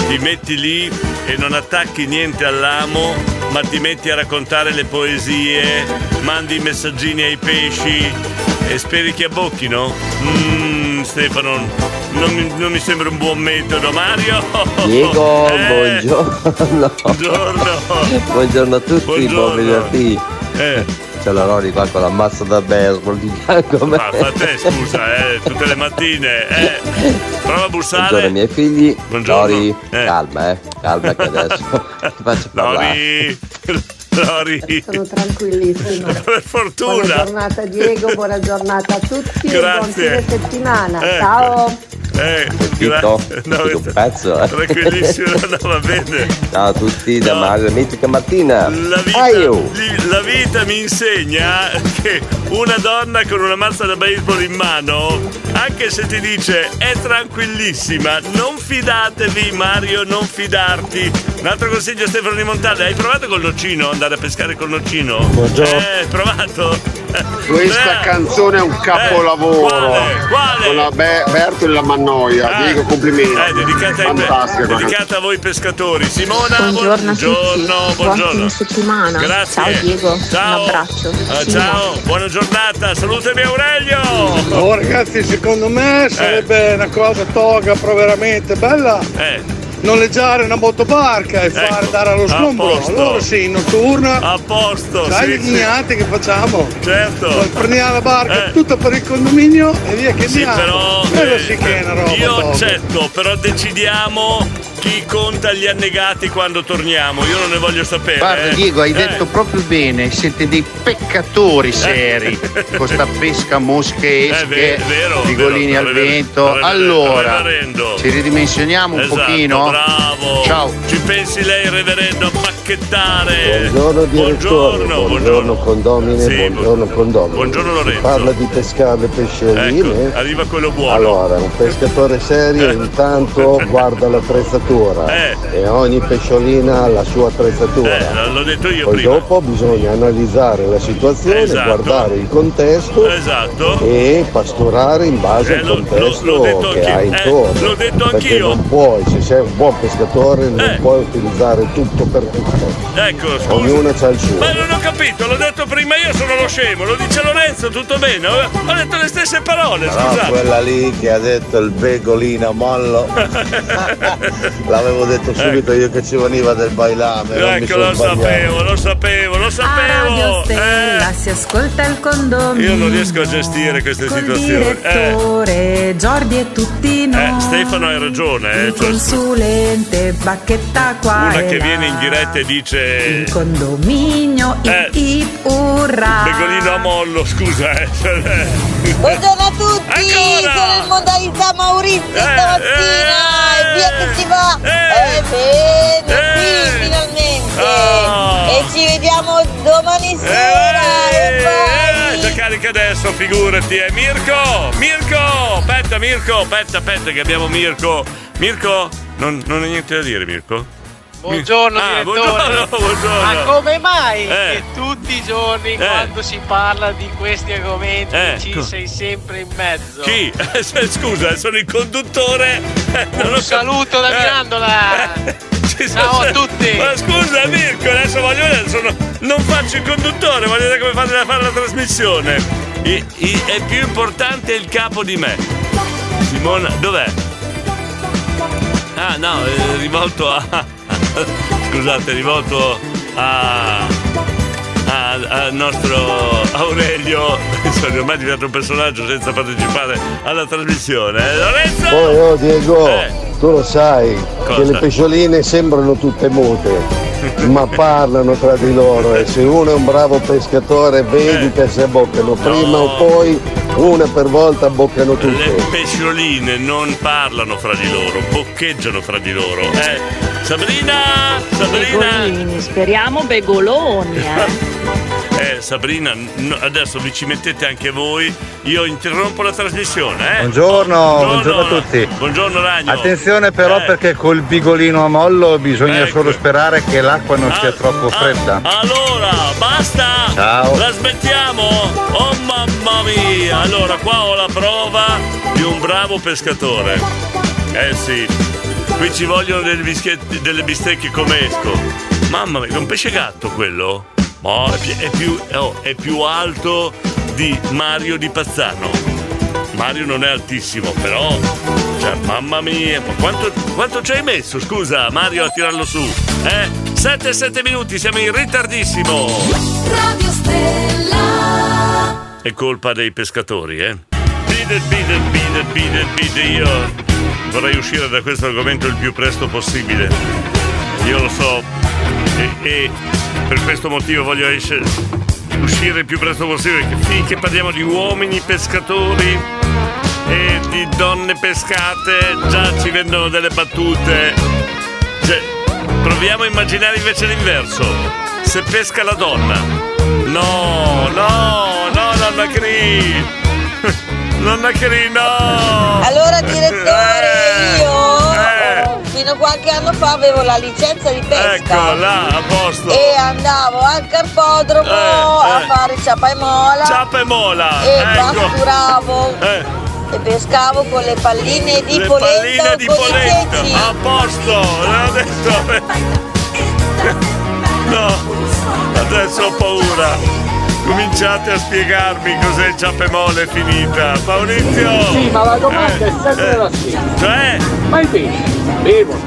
ti metti lì e non attacchi niente all'amo, ma ti metti a raccontare le poesie, mandi i messaggini ai pesci e speri che abbocchino? Mmm, Stefano, non mi, non mi sembra un buon metodo, Mario! Diego, Eh, buongiorno. Buongiorno. Buongiorno a tutti, Buongiorno. buon venerdì. Eh. C'è la Rori qua con la mazza da baseball di fianco a me. Ma fa te scusa, eh, tutte le mattine. Eh. Prova a bussare. Buongiorno ai miei figli. Buongiorno. Lori, calma eh, calma che adesso ti faccio parlare. Lori, Lori. Sono tranquillissima. Per Buona fortuna. giornata Diego, buona giornata a tutti e buon Grazie. fine settimana. Ecco. Ciao. Eh, grazie. No, un pezzo, eh. Tranquillissimo, no, va bene. Ciao a tutti da Mario, mitica Martina. La vita, li- la vita mi insegna che una donna con una mazza da baseball in mano, anche se ti dice è tranquillissima, non fidatevi Mario, non fidarti. Un altro consiglio Stefano di Montale, hai provato col nocino, andare a pescare col nocino? Buongiorno. Eh, hai provato? Questa Eh, canzone è un capolavoro. quale? Quale? Con la Be- Berto e la Mannoia. Ah. Diego, complimenti. Eh, dedicata, ai dedicata a voi pescatori. Simona, Buongiorno a tutti, buongiorno. buon buongiorno. fine settimana. Grazie. Ciao Diego, Ciao. un abbraccio. Ah, Sì, ciao, buona giornata, salutami Aurelio! Oh ragazzi, secondo me sarebbe una cosa toga, però veramente bella. Eh. Noleggiare una motobarca e Ecco, fare andare allo posto. Allora sì, in notturna. A posto, Sai sì, ghignate che facciamo? Certo. Prendiamo la barca Eh. tutta per il condominio e via che Sì, andiamo. però Quello eh, sì che è una roba. io toga. accetto, però decidiamo chi conta gli annegati quando torniamo. Io non ne voglio sapere. Guarda eh. Diego, hai Eh. detto proprio bene, siete dei peccatori seri con sta pesca mosche Eh, esche, vero, frigolini vero, al rever- vento. Allora, ci ridimensioniamo un Esatto, pochino. Bravo. Ciao. Ci pensi lei, reverendo, a pacchettare? Buongiorno direttore, Buongiorno, buongiorno, condomine, Sì, buongiorno condomine. Buongiorno, Si Lorenzo. parla di pescare le pesciolini. Ecco, arriva quello buono. Allora, un pescatore serio intanto guarda l'attrezzatura Eh. e ogni pesciolina ha la sua attrezzatura. Eh, l'ho detto io Poi prima. dopo bisogna analizzare la situazione, Esatto. guardare il contesto Esatto. e pasturare in base Eh, al lo- contesto lo- l'ho detto che hai Eh, intorno. l'ho detto Perché anch'io. non puoi, se sei un buon pescatore, non Eh. puoi utilizzare tutto per tutto. Ecco, scusa. Ognuno ha il suo. Ma non ho capito, l'ho detto prima io, sono lo scemo, lo dice Lorenzo, tutto bene? Ho ho detto le stesse parole, No, scusate. quella lì che ha detto il begolino mollo. L'avevo detto subito io che ci veniva del bailame. non mi Ecco, sono lo sbagliato. sapevo, lo sapevo, lo A sapevo. Radio Stella si ascolta il condominio. Io non riesco a gestire queste Col situazioni. Eh, direttore Giordi e tutti noi. eh, Stefano hai ragione, eh, Il cioè, consulente bacchetta qua una che là. viene in diretta e dice Il condominio, Eh. ip urra. Begolino a mollo, scusa, eh. cioè, Buongiorno a tutti, sono in modalità Maurizio stamattina e via che si va. Eh, bene, qui finalmente. E ci vediamo domani sera e poi... Eh, già carica adesso, figurati, eh. Mirko! Mirko! Aspetta, Mirko, aspetta, aspetta che abbiamo Mirko. Mirko, non, non hai niente da dire, Mirko? Buongiorno Ah, buongiorno, buongiorno. Ma come mai Eh. che tutti i giorni quando si parla di questi argomenti Eh, ci co- sei sempre in mezzo? Chi? Eh, Scusa, sono il conduttore. Eh, non Un saluto da Eh. Mirandola. Ci Ciao a tutti. Ma scusa Mirko, adesso voglio vedere, sono- non faccio il conduttore, voglio vedere come fate a fare la trasmissione. I- i- è più importante il capo di me. Simona, dov'è? Ah no, è rivolto a. Scusate, rivolto al nostro Aurelio, insomma, ormai diventato un personaggio senza partecipare alla trasmissione. Eh, Lorenzo! Poi oh Diego, Eh. tu lo sai Cosa? che le pescioline sembrano tutte mute. Ma parlano tra di loro e se uno è un bravo pescatore vedi che si abboccano prima o poi una per volta abboccano Le tutte. pescioline non parlano fra di loro, boccheggiano fra di loro. Eh, Sabrina! Sabrina! Begolini, speriamo begoloni, eh. Eh, Sabrina, n- adesso vi ci mettete anche voi. Io interrompo la trasmissione, eh? Buongiorno, buongiorno a tutti. Buongiorno Ragno. Attenzione però Eh. perché col bigolino a mollo bisogna Ecco. solo sperare che l'acqua non sia troppo fredda. Allora, basta! Ciao. La smettiamo? Oh mamma mia! Allora, qua ho la prova di un bravo pescatore. Eh sì, qui ci vogliono delle, bischetti- delle bistecche come esco. Mamma mia, è un pesce gatto quello? Ma è, pi- è più, oh, è più alto di Mario di Pazzano. Mario non è altissimo, però. Cioè, mamma mia, quanto, quanto ci hai messo, scusa, Mario, a tirarlo su? Eh? 7 7 minuti, siamo in ritardissimo. Radio Stella. È colpa dei pescatori, eh? Bide, bide, bide, bide, bide, io vorrei uscire da questo argomento il più presto possibile. Io lo so e, e per questo motivo voglio esce- uscire il più presto possibile finché parliamo di uomini pescatori e di donne pescate già ci vendono delle battute. Cioè, proviamo a immaginare invece l'inverso. Se pesca la donna. No, no, no, nonna Cri. Nonna Cri, no. Allora direttore, Eh, io fino a qualche anno fa avevo la licenza di pesca. Ecco, là, a posto. E andavo al carpodromo Eh, a eh. fare ciapa e mola. Ciapa e mola, E ecco. pasturavo. Eh. E pescavo con le palline di Le polenta palline di polenta, a posto, detto. No, adesso ho paura. Cominciate a spiegarmi cos'è il ciapemole finita. Maurizio! Sì, ma la domanda è sempre Eh, la stessa. Cioè? Ma i pesci bevono?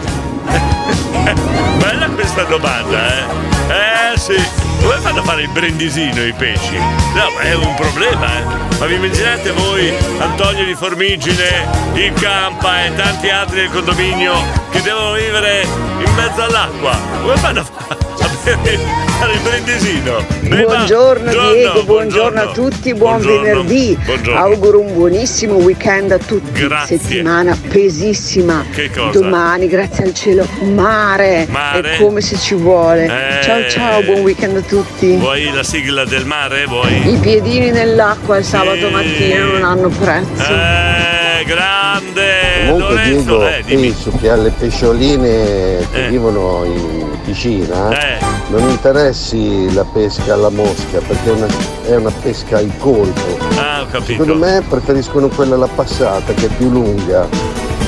Bella questa domanda, eh? Eh sì. Come fanno a fare il brindisino i pesci? No, ma è un problema, eh? Ma vi immaginate voi, Antonio di Formigine, il Campa e tanti altri del condominio che devono vivere in mezzo all'acqua? Come fanno a fare il brindisino? Beh, Buongiorno Diego, buongiorno, a tutti, buon Buongiorno, venerdì. buongiorno. Auguro un buonissimo weekend a tutti. Grazie. Settimana pesissima. Che cosa? Domani, grazie al cielo, mare. Mare? È come se ci vuole. Eh. Ciao ciao, buon weekend a tutti. Vuoi la sigla del mare? Vuoi? I piedini nell'acqua il sabato mattina non hanno prezzo. Eh, grande! Comunque Lorenzo, Diego, eh, dimmi. penso che alle pescioline che Eh. vivono in piscina Eh. Non interessi la pesca alla mosca perché è una, è una pesca al colpo. Ah, ho capito. Secondo me preferiscono quella alla passata che è più lunga.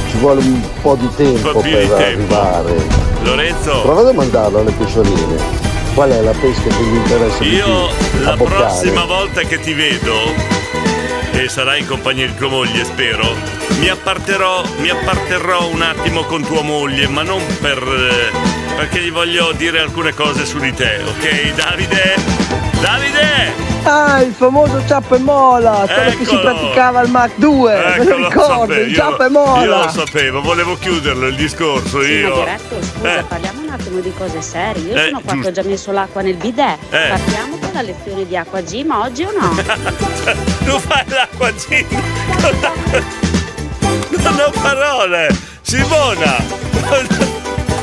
Ci vuole un po' di tempo po' per di tempo. arrivare. Lorenzo, Prova a domandarlo alle pescioline. Qual è la pesca che gli interessa io più? la prossima volta che ti vedo, e sarai in compagnia di tua moglie, spero, mi apparterò, mi apparterrò un attimo con tua moglie, ma non per. eh, perché gli voglio dire alcune cose su di te, ok? Davide? Davide! Ah, il famoso ciappa e mola, quello che si praticava al Mac 2, me Ecco, lo lo ricordo, il io- ciappa e Io mola. lo sapevo, volevo chiuderlo il discorso, Sì, ma io. diretto, scusa, Eh. parliamo un attimo di cose serie. Io Eh, sono qua che giusto. ho già messo l'acqua nel bidet. Eh. Partiamo con la lezione di acqua gym oggi o no? tu fai l'acqua con l'acqua- Non ho parole! Simona!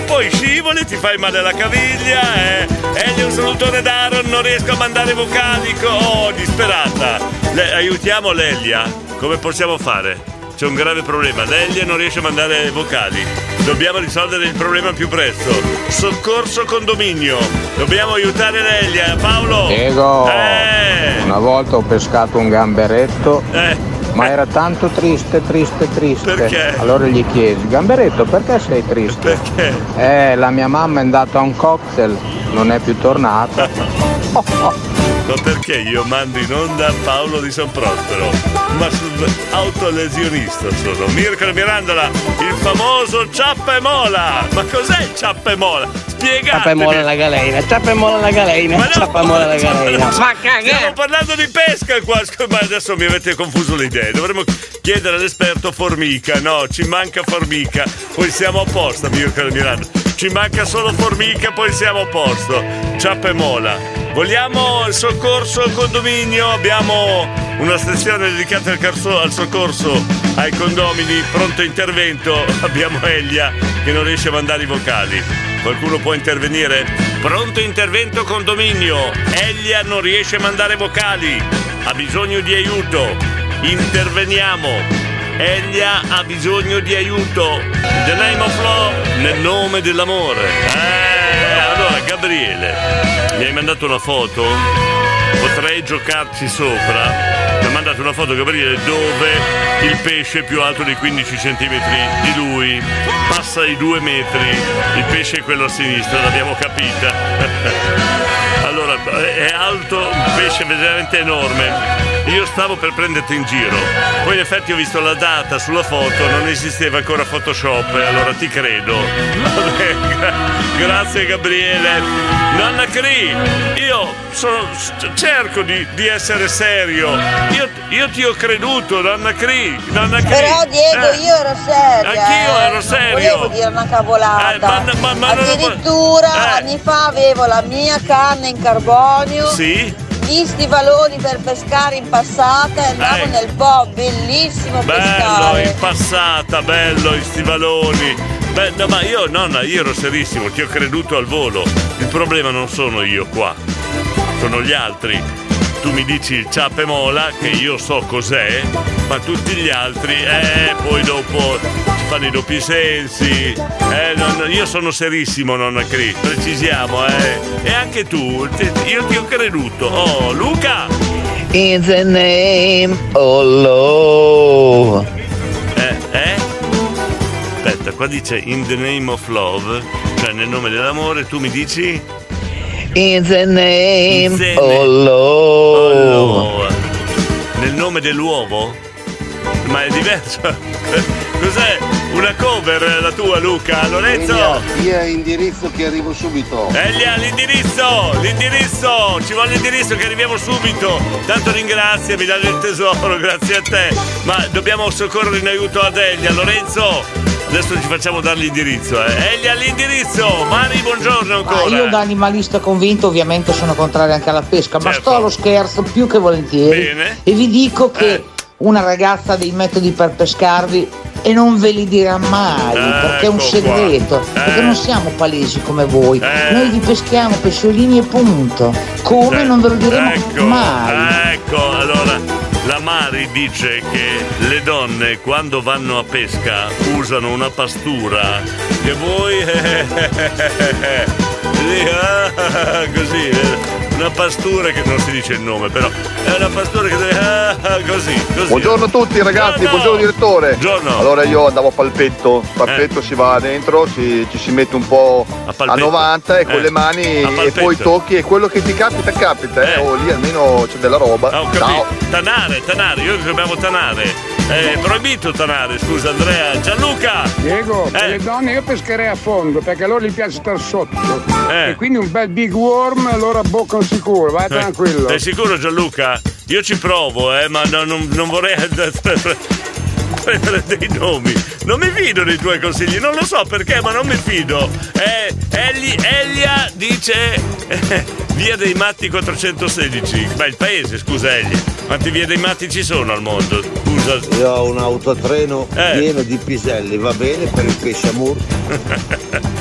Poi scivoli, ti fai male alla caviglia, eh? Egli un salutone d'Aaron, non riesco a mandare vocalico. Oh, disperata! Le- aiutiamo Lelia. Come possiamo fare? C'è un grave problema. Lelia non riesce a mandare vocali. Dobbiamo risolvere il problema più presto. Soccorso condominio. Dobbiamo aiutare Lelia. Paolo! Diego, Eh! una volta ho pescato un gamberetto, Eh. Ma era tanto triste, triste, triste. Perché? Allora gli chiesi, gamberetto, perché sei triste? Perché? Eh, la mia mamma è andata a un cocktail, non è più tornata. Ma perché io mando in onda Paolo di San Prospero? Ma autolesionista sono. Mirko Mirandola, il famoso ciappa e mola. Ma cos'è il ciappa e mola? Spiegate. Ciappa e molla la galena, ciappa e molla la galena, Ma no, ciappa e molla la galena. Ma Stiamo parlando di pesca qua, ma adesso mi avete confuso le idee. Dovremmo chiedere all'esperto formica, no? Ci manca formica, poi siamo a posto, caro Milano. Ci manca solo formica, poi siamo a posto. Ciappa e mola. Vogliamo il soccorso al condominio? Abbiamo una sezione dedicata al, carso- al soccorso ai condomini, pronto intervento. Abbiamo Elia che non riesce a mandare i vocali. Qualcuno può intervenire? Pronto intervento condominio. Elia non riesce a mandare vocali. Ha bisogno di aiuto. Interveniamo. Elia ha bisogno di aiuto. The name of love, nel nome dell'amore. Eh, Gabriele, mi hai mandato una foto? Potrei giocarci sopra. Mi ha mandato una foto Gabriele dove il pesce più alto di 15 cm di lui passa i due metri. Il pesce è quello a sinistra, l'abbiamo capita. Allora, è alto, un pesce veramente enorme. Io stavo per prenderti in giro. Poi in effetti ho visto la data sulla foto, non esisteva ancora Photoshop, e allora ti credo. Grazie Gabriele. Nonna Cri, io sono- cerco di, di essere serio. Io, io ti ho creduto, Nonna Cri. Nonna Cri. Però Diego Eh. io ero seria. Anch'io eh. ero serio. Volevo dire una cavolata. Eh, ma- ma- ma non Addirittura Eh. anni fa avevo la mia canna in carbonio. Sì? Gli stivaloni per pescare in passata e andavo Eh. nel po', bellissimo Bello, pescare. in passata, bello, i stivaloni. Beh, no, ma io, nonna, io ero serissimo, ti ho creduto al volo. Il problema non sono io qua, sono gli altri. Tu mi dici il ciappe mola, che io so cos'è, ma tutti gli altri, eh, poi dopo ci fanno i doppi sensi. Eh, non- io sono serissimo, nonna Cri, precisiamo, eh. E anche tu, io ti ho creduto. Oh, Luca! In the name of love. Eh, eh? Aspetta, qua dice in the name of love, cioè nel nome dell'amore, tu mi dici? In the name the of love. Oh, nel nome dell'uovo? Ma è diverso. Cos'è? Una cover la tua Luca? Lorenzo? Via indirizzo che arrivo subito. Elia, l'indirizzo! L'indirizzo! Ci vuole l'indirizzo che arriviamo subito! Tanto ringrazia, mi dà del tesoro, grazie a te! Ma dobbiamo soccorrere in aiuto ad Elia, Lorenzo! Adesso ci facciamo dare l'indirizzo, eh! Elia, l'indirizzo! Mari, buongiorno Ah, ancora! io da animalista convinto ovviamente sono contrario anche alla pesca, ma sto allo scherzo più che volentieri. Certo. Bene. E vi dico che una ragazza ha dei metodi per pescarvi e non ve li dirà mai, perché è un ecco segreto, qua. perché Eh. non siamo palesi come voi. Eh. Noi vi peschiamo pesciolini e punto. Come non ve lo diremo ecco, mai. Ecco, allora la Mari dice che le donne quando vanno a pesca usano una pastura che voi Sì, ah, così eh, una pastura che non si dice il nome però è una pastura che deve ah, così, così Buongiorno a tutti ragazzi, buongiorno, direttore. Buongiorno. Allora io andavo a palpetto, palpetto si va dentro, si- ci si mette un po' a, palpetto. 90 e con Eh, le mani a e poi tocchi e quello che ti capita capita, eh. Oh, lì almeno c'è della roba. Ah, capito. Tanare, tanare, io dobbiamo tanare. È proibito tanare, scusa Andrea. Gianluca! Diego, Eh. le donne io pescherei a fondo perché a loro gli piace star sotto. Eh. E quindi un bel big worm allora boccano sicuro, vai tranquillo. Sei sicuro Gianluca? Io ci provo, eh, ma no- non, non vorrei prendere dei nomi. Non mi fido dei tuoi consigli, non lo so perché, ma non mi fido. Eh, Eli- Elia dice eh, via dei matti 416. Ma il paese, scusa Elia. Quanti via dei matti ci sono al mondo? Scusa. Io ho un autotreno Eh. pieno di piselli, va bene per il pesce amur?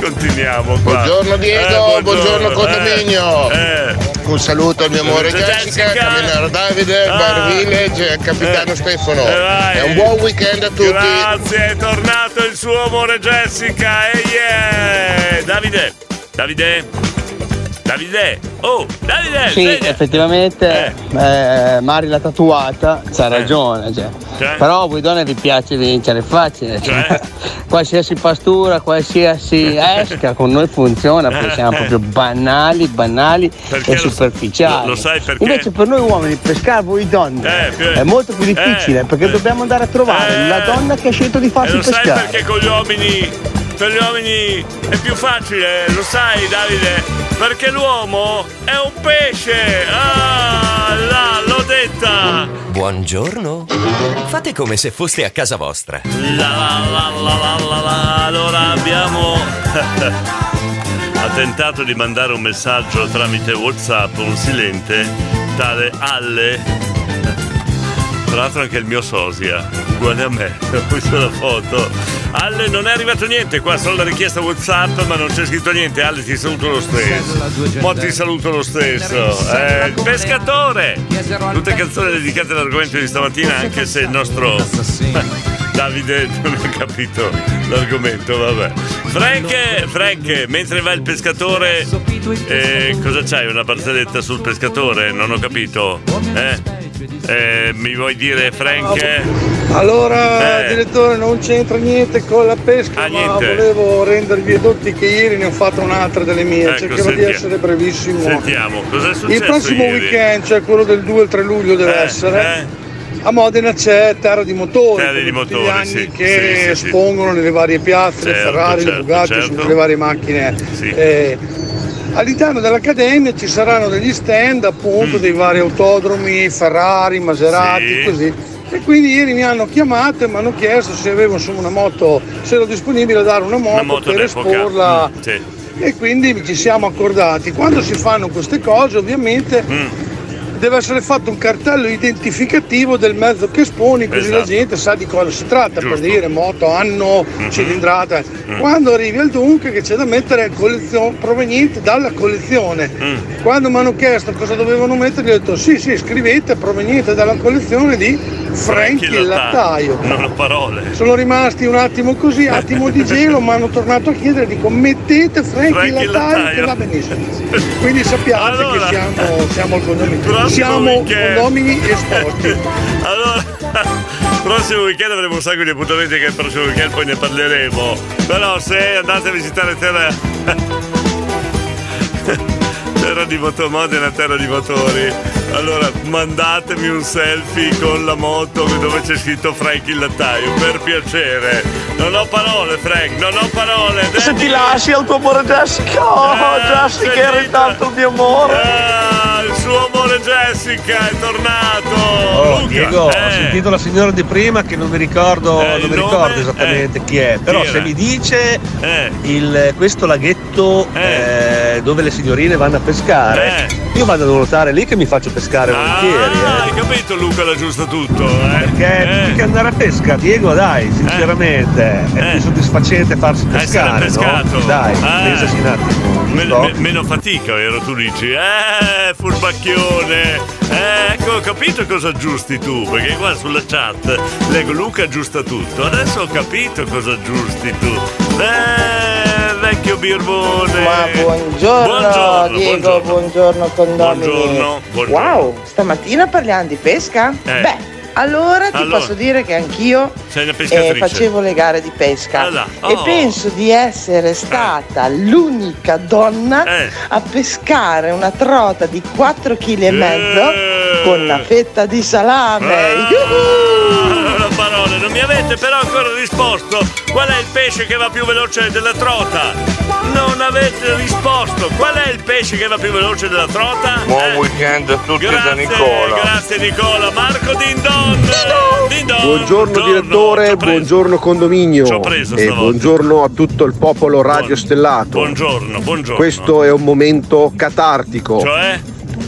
Continuiamo qua. Buongiorno Diego, buongiorno, condominio. Eh, Un saluto al mio amore Jessica. Jessica, Camminaro Davide, Ah. Bar Village e al capitano Stefano. Eh. E un buon weekend a tutti. Grazie, è tornato il suo amore Jessica. E yeah. Davide, Davide, Davide, oh, Davide, Sì, sveglia. effettivamente eh, Mari l'ha tatuata, c'ha ragione. Cioè. Cioè? Però a voi donne vi piace vincere, è facile. Cioè? qualsiasi pastura, qualsiasi esca, con noi funziona, perché siamo proprio banali, banali Perché e superficiali. lo- lo sai perché? Invece per noi uomini pescare voi donne Eh, è molto più difficile eh, perché eh. dobbiamo andare a trovare Eh. la donna che ha scelto di farsi lo sai pescare. perché con gli uomini per gli uomini è più facile, lo sai Davide, perché l'uomo è un pesce. Ah, là, l'ho detta. Buongiorno. Fate come se foste a casa vostra. La la la la la la la. Allora abbiamo ha tentato di mandare un messaggio tramite WhatsApp, un silente, tale Alle. Tra l'altro anche il mio sosia, uguale a me, ho visto la foto. Alle non è arrivato niente, qua solo la richiesta WhatsApp, ma non c'è scritto niente. Alle ti saluto lo stesso. Mo ti saluto lo stesso. Eh, il pescatore! Tutte canzoni dedicate all'argomento di stamattina, anche se il nostro Davide non ha capito l'argomento, vabbè. Frank, Frank, mentre va il pescatore, eh, cosa c'hai? Una barzelletta sul pescatore? Non ho capito. Eh? Eh, mi vuoi dire, Frank? Allora, Eh. direttore, non c'entra niente con la pesca, Ah, ma volevo rendervi edotti che ieri ne ho fatto un'altra delle mie. Ecco, Cercherò di sentiamo. essere brevissimo. Sentiamo, cos'è successo Il prossimo ieri? weekend, cioè quello del 2 e il 3 luglio, deve Eh, essere. A Modena c'è Terra di Motori, Terra di Motori, gli anni sì, che sì, sì, espongono nelle varie piazze, le Certo, Ferrari, le certo, Bugatti, certo. le varie macchine. Eh, all'interno dell'Accademia ci saranno degli stand appunto dei vari autodromi, Ferrari, Maserati, Mm. Sì. così. E quindi ieri mi hanno chiamato e mi hanno chiesto se avevo insomma una moto, se ero disponibile a dare una moto, Una moto per d'epoca. esporla. Mm. E quindi ci siamo accordati. Quando si fanno queste cose ovviamente Mm. Deve essere fatto un cartello identificativo del mezzo che esponi, così la Esatto. gente sa di cosa si tratta, per Giusto. dire moto, anno, Mhm. cilindrata. Mm. Quando arrivi al dunque che c'è da mettere collezio- proveniente dalla collezione. Mm. Quando mi hanno chiesto cosa dovevano mettere, gli ho detto sì, sì, scrivete proveniente dalla collezione di Franchi il lattaio. Non ho parole. Sono rimasti un attimo così, attimo di gelo, ma hanno tornato a chiedere, dico mettete Franchi il il lattaio che lattaio. va benissimo. Quindi sappiate Allora. che siamo, siamo al condomini. Prossimo Siamo weekend. condomini esposti. Allora, prossimo weekend avremo un sacco di appuntamenti che il prossimo weekend poi ne parleremo. Però se andate a visitare Terra. Terra di moto Modena, terra di motori. Allora mandatemi un selfie con la moto dove c'è scritto Frank il lattaio, per piacere. Non ho parole, Frank, non ho parole. Se ti lasci al tuo amore Jessica, oh Eh, Jessica sentite. eri tanto il mio amore. Ah, il suo amore Jessica è tornato. Oh, Luca, Diego, ho eh. sentito la signora di prima che non mi ricordo, Eh, non mi nome? ricordo esattamente chi è, però Chi se era? mi dice Eh. il- questo laghetto eh, dove le signorine vanno a pescare, io vado a nuotare lì che mi faccio pescare volentieri. Ah, eh. hai capito Luca l'aggiusta tutto, eh? Perché più che andare a pesca, Diego, dai, sinceramente, è più soddisfacente farsi pescare, Essere pescato. no? Dai, Ah. pensaci un attimo. Me- me- meno fatica, vero? Tu dici, eh, furbacchione. Eh, ecco, ho capito cosa aggiusti tu, perché qua sulla chat leggo Luca aggiusta tutto. Adesso ho capito cosa aggiusti tu. Eh, vecchio birbone. Ma buongiorno, Buongiorno, Diego, buongiorno, condomini. Buongiorno, buongiorno. Wow, stamattina parliamo di pesca? Eh. Beh, allora ti Allora. posso dire che anch'io eh, facevo le gare di pesca Ah, là. e Oh. penso di essere stata l'unica donna a pescare una trota di 4 kg e mezzo con una fetta di salame. Ah, parole, non mi avete però ancora risposto qual è il pesce che va più veloce della trota. Non avete risposto. Qual è il pesce che va più veloce della trota? Buon Eh, weekend a tutti grazie, da Nicola. Grazie Nicola. Marco Dindon. Dindon. Buongiorno direttore, buongiorno condominio Ci ho preso e stavolta. buongiorno a tutto il popolo radio stellato. Buongiorno, buongiorno. Questo è un momento catartico. Cioè?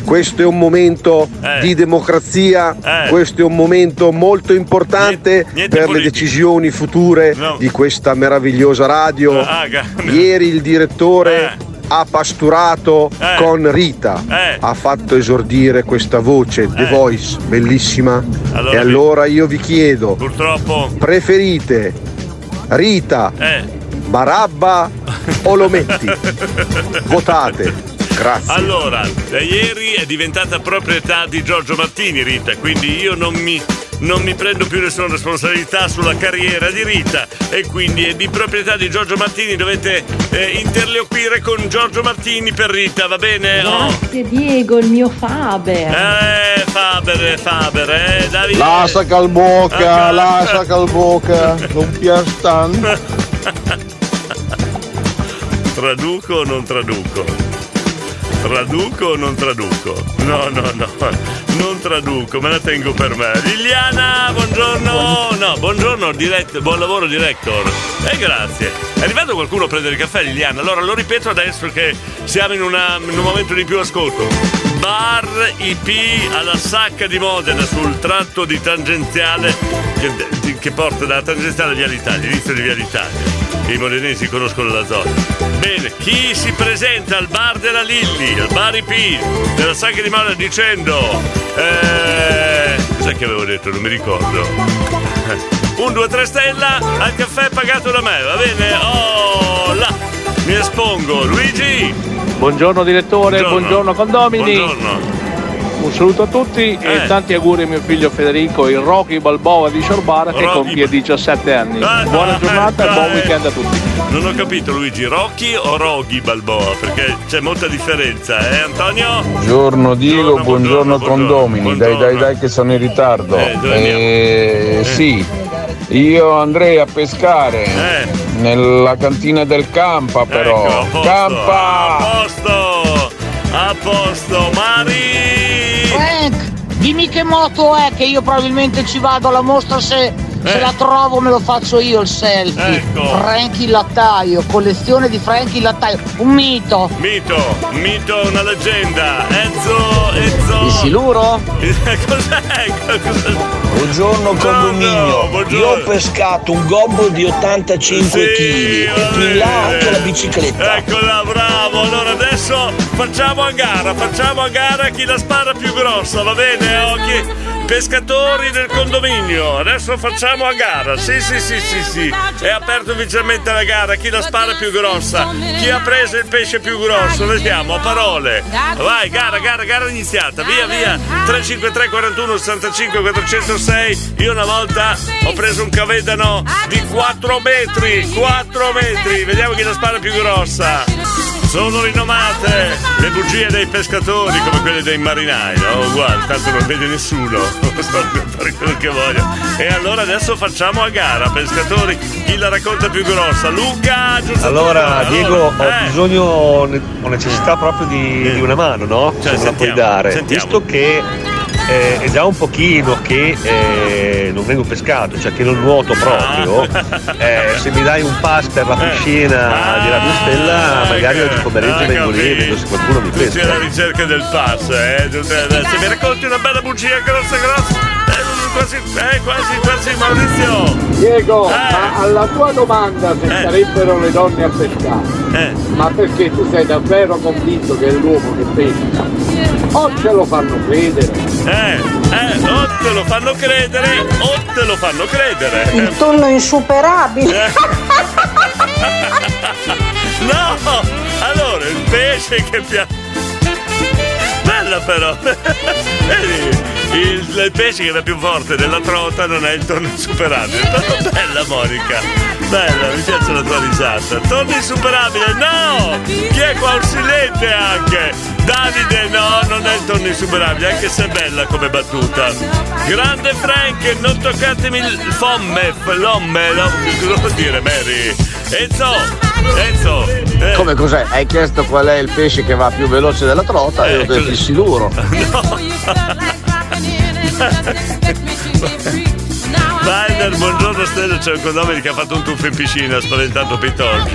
Questo è un momento Eh. di democrazia, Eh. questo è un momento molto importante niente per le politico. decisioni future di questa meravigliosa radio. Ah, Ieri il direttore ha pasturato Eh. con Rita, Eh. ha fatto esordire questa voce, The Voice, bellissima. Allora e allora io vi chiedo, Purtroppo. preferite Rita, Eh. Barabba o Lometti? Votate. Grazie. Allora, da ieri è diventata proprietà di Giorgio Martini Rita, quindi io non mi, non mi prendo più nessuna responsabilità sulla carriera di Rita e quindi è di proprietà di Giorgio Martini, dovete eh, interloquire con Giorgio Martini per Rita, va bene? Oh. Grazie Diego, il mio Faber. Eh, Faber, Faber, eh, Davide. Lascia calboca, lascia calboca, non piastan. Traduco o non traduco? Traduco o non traduco? No, no, no, non traduco, me la tengo per me. Liliana, buongiorno. No, buongiorno, direct, buon lavoro director. E grazie. È arrivato qualcuno a prendere il caffè, Liliana? Allora lo ripeto adesso che siamo in, una- in un momento di più ascolto. Bar IP alla Sacca di Modena sul tratto di tangenziale che, che porta dalla tangenziale Via l'Italia, inizio di Via l'Italia. I modenesi conoscono la zona. Bene, chi si presenta al bar della Lilli, al bar IP della Sacca di Modena dicendo... Eh, cos'è che avevo detto? Non mi ricordo. Un 2 3 stella al caffè pagato da me, va bene? Oh, là, mi espongo. Luigi! Buongiorno direttore, Buongiorno. buongiorno, condomini. Buongiorno. Un saluto a tutti Eh. e tanti auguri a mio figlio Federico, il Rocky Balboa di Sorbara che Rocky compie 17 anni. Dai, Buona dai, giornata e buon weekend a tutti. Non ho capito Luigi, Rocky o Roghi Balboa? Perché c'è molta differenza, eh Antonio? Buongiorno Diego, buongiorno, condomini, dai dai dai che sono in ritardo. Eh, dove Eh, sì, io andrei a pescare nella cantina del Campa però. Eh. Ecco, a posto, Campa! A posto! A posto, Mari! Dimmi che moto è che io probabilmente ci vado alla mostra se, se la trovo me lo faccio io il selfie. Ecco. Frank il lattaio, collezione di Frank il lattaio, un mito. Mito, mito, una leggenda. Enzo, Enzo. Il siluro? Cos'è? Cos'è? Buongiorno condominio, buongiorno. io ho pescato un gobbo di 85 kg e più in là anche la bicicletta. Eccola, bravo! Allora adesso facciamo a gara, facciamo a gara chi la spara più grossa, va bene? Occhi? Pescatori del condominio, adesso facciamo a gara. Sì, sì, sì, sì, sì. È aperto ufficialmente la gara, chi la spara più grossa? Chi ha preso il pesce più grosso? Vediamo, a parole. Vai, gara, gara, gara iniziata. Via, via. 353 41 65 406. Io una volta ho preso un cavedano di 4 metri. 4 metri. Vediamo chi la spara più grossa. Sono rinomate le bugie dei pescatori come quelle dei marinai, no? Uguale, tanto non vede nessuno, possono fare quello che vogliono. E allora adesso facciamo a gara, pescatori, chi la racconta più grossa? Luca, giusto? Allora, Diego, ho eh. bisogno, ho necessità proprio di, di una mano, no? Cioè, Se me la puoi dare. sentiamo. Visto che eh, è già un pochino che eh, non vengo pescato, cioè che non nuoto proprio, Ah. eh, se mi dai un pass per la piscina di Radio Stella, magari oggi pomeriggio ah, vengo lì vedo se qualcuno mi Tu sei alla pesca. ricerca del pass, eh? Eh, Se mi racconti una bella bugia grossa, grossa, eh, quasi, eh, quasi, quasi Maurizio. Diego, Eh. ma alla tua domanda se Eh. sarebbero le donne a pescare, ma perché tu sei davvero convinto che è l'uomo che pesca? O ce lo fanno credere? Eh, eh, o te lo fanno credere o te lo fanno credere. Il tonno insuperabile. No! Allora, il pesce che piace. Bella però! Vedi, il, il pesce che va più forte della trota non è il tonno insuperabile. Però bella Monica! Bella, mi piace la tua risata. Tonno insuperabile, no! Chi è qua? Un silente anche! Davide, no, non è il tonno insuperabile, anche se è bella come battuta. Grande Frank, non toccatemi il fomme, l'omme, no, cosa vuol dire Mary? Enzo, Enzo, eh, Come cos'è? Hai chiesto qual è il pesce che va più veloce della trota e ho detto il siluro. Valder, buongiorno Stella, c'è un condomini che ha fatto un tuffo in piscina, spaventato Pitorgi.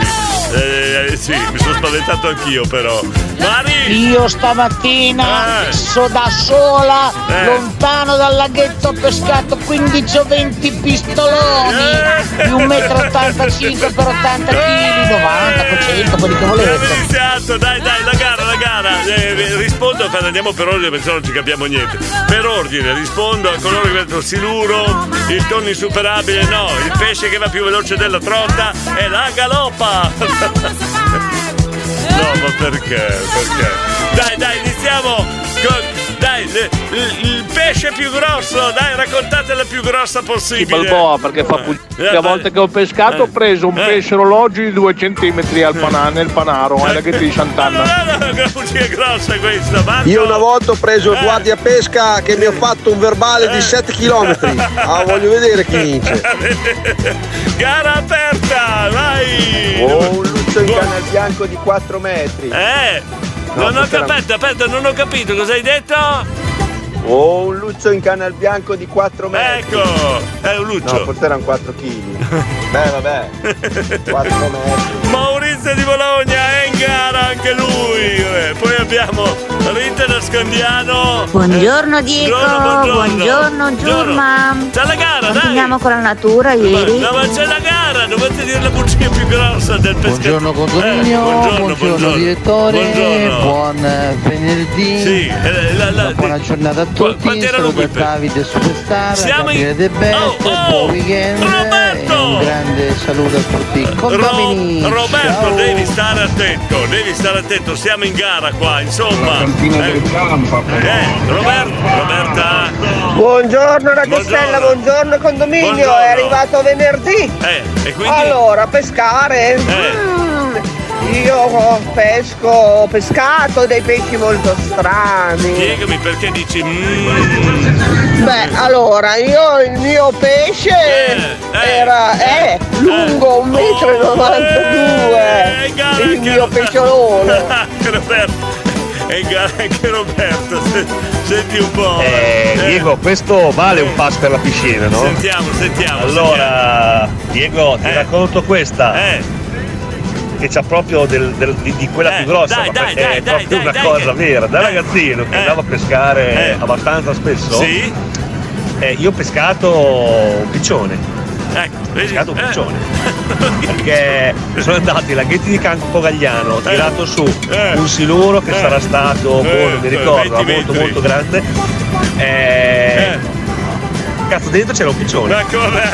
Eh, sì, mi sono spaventato anch'io però. Mari! Io stamattina Eh. so da sola, Eh. lontano dal laghetto ho pescato 15 o 20 pistoloni Eh. di 1,85 m per 80 kg, 90, 100, quelli che volete. iniziato, dai dai, la gara, la gara. Eh, rispondo, per- andiamo per ordine perché non ci capiamo niente. Per ordine, rispondo a coloro che vedono siluro, il tonno insuperabile, no, il pesce che va più veloce della trota è la galoppa. No, ma perché? Perché? Dai, dai, iniziamo con. Dai, il, il pesce più grosso, dai, raccontatela più grossa possibile. Balboa, perché fa pugni. Eh, La volta che ho pescato ho preso un pesce orologio di 2 cm al pana- nel panaro, ai laghetti di Sant'Anna. Non è grossa questa, Marco. Io una volta ho preso il guardia pesca che mi ha fatto un verbale di 7 km. Ah, voglio vedere chi vince. Gara aperta, vai! Oh, luccio in canal bianco di 4 metri. Eh! No, non ho capito, aspetta, non ho capito, cosa hai detto? Ho un luccio in canal bianco di 4 metri. Ecco, è un luccio. No, forse erano 4 kg. Beh, vabbè. 4 metri. Maurizio di Bologna gara anche lui. Eh, Poi abbiamo Rita da Scandiano. Buongiorno Diego, Buongiorno, buongiorno, Giurma. C'è la gara, dai. Continuiamo con la natura ieri. No, ma c'è la gara, dovete dire la buccia più grossa del pescatore. Buongiorno condominio, buongiorno, buongiorno, direttore, Buongiorno. buon eh, venerdì, Sì, eh, la- la- buona giornata a tutti, quanti erano qui? Davide Superstar, Siamo in- Gabriele De Best, Oh, oh, buon weekend e un grande saluto a tutti condomini. Ro- Roberto, Ciao. devi stare attento, devi stare attento, siamo in gara qua, insomma. Eh, campo. eh, Roberto, Roberta. Buongiorno ragazzella, buongiorno condominio, Buongiorno. è arrivato venerdì. Eh, e quindi? Allora, pescare. Mm, io pesco, ho pescato dei pesci molto strani. Spiegami perché dici mm, Beh, allora, io il mio pesce era è lungo 1,92 m. il mio pesciolone. Roberto. È in gara anche Roberto. se- Senti un po'. Eh, Diego, questo vale un pass per la piscina, no? Sentiamo, sentiamo. Allora, Diego, ti racconto questa. Eh. Che c'ha proprio del- del- di, di quella più grossa, dai, ma dai, dai, è dai, proprio una cosa vera. Da ragazzino che andavo a pescare abbastanza spesso, Sì. eh, io ho pescato un piccione. Ecco, Ho pescato un piccione. Perché sono andati ai laghetti di Campo Gagliano, ho tirato su un siluro che Eh. sarà stato, boh, non mi Eh, ricordo, 20 molto molto grande. Eh, Cazzo, dentro c'era un piccione. Ecco, vabbè.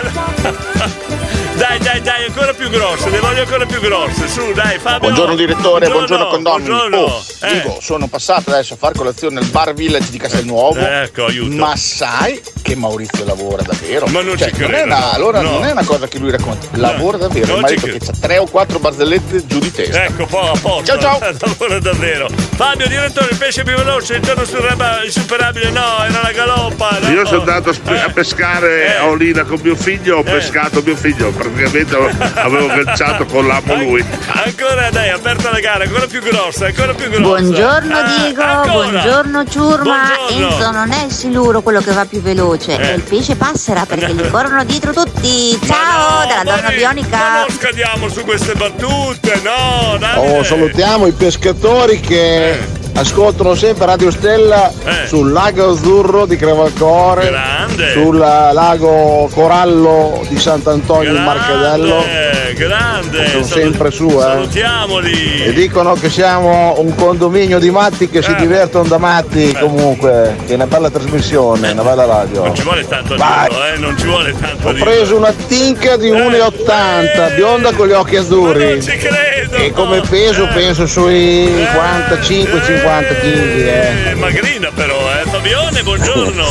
Dai, dai, dai, ancora più grosse, le voglio ancora più grosse. Su, dai, Fabio. Buongiorno direttore, buongiorno, condomini. buongiorno. Oh, Eh. Dico, sono passato adesso a fare colazione al Bar Village di Castelnuovo. Ecco, aiuto. Ma sai che Maurizio lavora davvero? Ma non Cioè, ci non credo, è una, no. allora No. non è una cosa che lui racconta, lavora davvero. Non Il marito ci che ha tre o quattro barzellette giù di testa. Ecco, po' a posto. Ciao, ciao. Lavora davvero. Fabio, direttore, il pesce più veloce, il giorno sul reba- insuperabile, no, era la galoppa. no. Io sono andato a, a pescare a Olina con mio figlio, ho pescato mio figlio, praticamente avevo agganciato con l'amo lui. Ancora, dai, aperta la gara, ancora più grossa, ancora più grossa. Buongiorno Ah, Diego, ancora. buongiorno Ciurma. Buongiorno. Enzo non è il siluro quello che va più veloce, Eh. è il pesce passera perché gli corrono dietro tutti. Ciao dalla donna Ma bionica. non scadiamo su queste battute, no, dai. Oh, salutiamo i pescatori che ascoltano sempre Radio Stella sul lago Azzurro di Crevalcore, Grande. sul lago Corallo di Sant'Antonio in Marcadello. Eh, grande. Sono Salu- sempre su, eh. Salutiamoli. E dicono che siamo un condominio di matti che si Eh. divertono da matti comunque, che è una bella trasmissione, una bella radio. Non ci vuole tanto Vai. dirlo, eh, non ci vuole tanto Ho dirlo. preso una tinca di 1,80, bionda con gli occhi azzurri. ci credo. E come peso penso sui 45-50 kg. Eh. Eh, magrina però, eh. Fabione, buongiorno.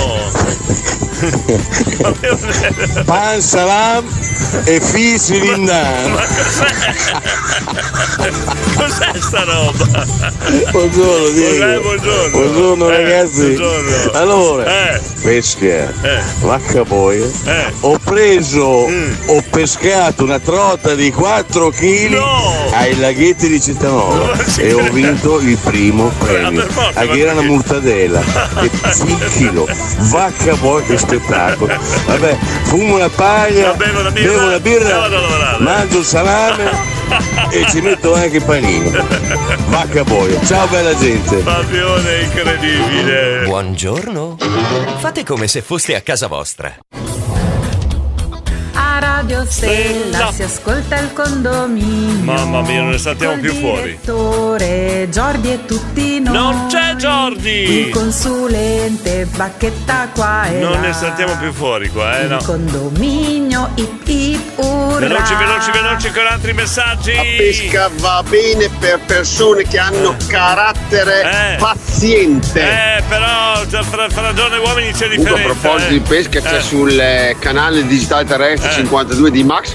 Pan salam e fisi lindan. Ma cos'è? Cos'è sta roba? Buongiorno Diego. Buongiorno. Buongiorno, Eh, ragazzi. buongiorno. Allora, Eh. pesca, vacca boia. Eh. Ho preso, Mm. ho pescato una trota di 4 kg ai laghetti di Cittanova e ho vinto il primo premio. forza, A ma che era una mortadella e chilo. Vacca boia, che spettacolo. Vabbè, fumo una paglia, bevo una birra, bevo una birra, vado a lavorare. Mangio il salame e ci metto anche il panino. Vacca boia. Ciao bella gente. Fabione incredibile. Buongiorno. Fate come se foste a casa vostra. Radio Stella Stella. si ascolta il condominio. Mamma mia, non ne saltiamo più fuori. direttore, Jordi e tutti noi. Non c'è Jordi! Il consulente Bacchetta qua e Non là. ne saltiamo più fuori qua, eh no. Il condominio ip ip urra. Veloci, veloci, veloci con altri messaggi. La pesca va bene per persone che hanno carattere paziente. Eh, però fra, fra donne e uomini c'è Comunque, a differenza. proposito eh. di pesca c'è Eh. sul eh, canale digitale terrestre Eh. 50 92 di Max,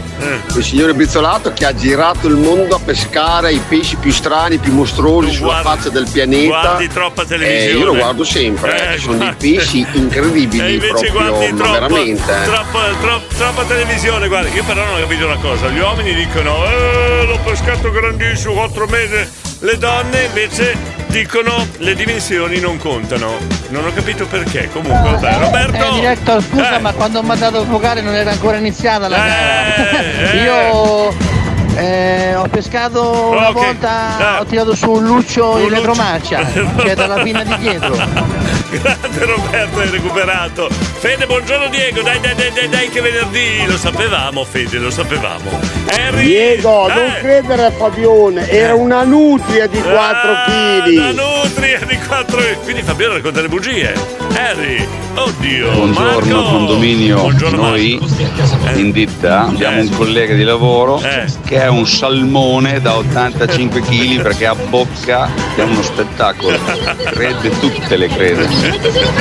il signore Bizzolato che ha girato il mondo a pescare i pesci più strani, più mostruosi sulla faccia del pianeta. Guardi troppa televisione. Eh, io lo guardo sempre, Eh, eh, sono dei guardi. pesci incredibili E invece proprio, guardi troppo, veramente. eh. troppo- troppo- troppa televisione, guarda, io però non ho capito una cosa, gli uomini dicono eh, l'ho pescato grandissimo, quattro mesi, le donne invece dicono le dimensioni non contano. Non ho capito perché, comunque, vabbè, Roberto. Eh, diretto, scusa, Eh. ma quando ho mandato a giocare non era ancora iniziata la gara. eh. Io eh, ho pescato una Ok, volta, ho tirato su un luccio in retromarcia, che è dalla pinna di dietro. Grande Roberto, hai recuperato. Fede, buongiorno Diego, dai, dai, dai, dai, dai che venerdì, lo sapevamo Fede, lo sapevamo. Harry, Diego, eh, non credere a Fabione, era una nutria di 4 La kg. nutria di 4 quindi Fabio racconta le bugie. Harry, oddio. Buongiorno Marco. condominio, Buongiorno, noi in ditta abbiamo un collega di lavoro Eh. che è un salmone da 85 kg perché a bocca è uno spettacolo, crede tutte le crede.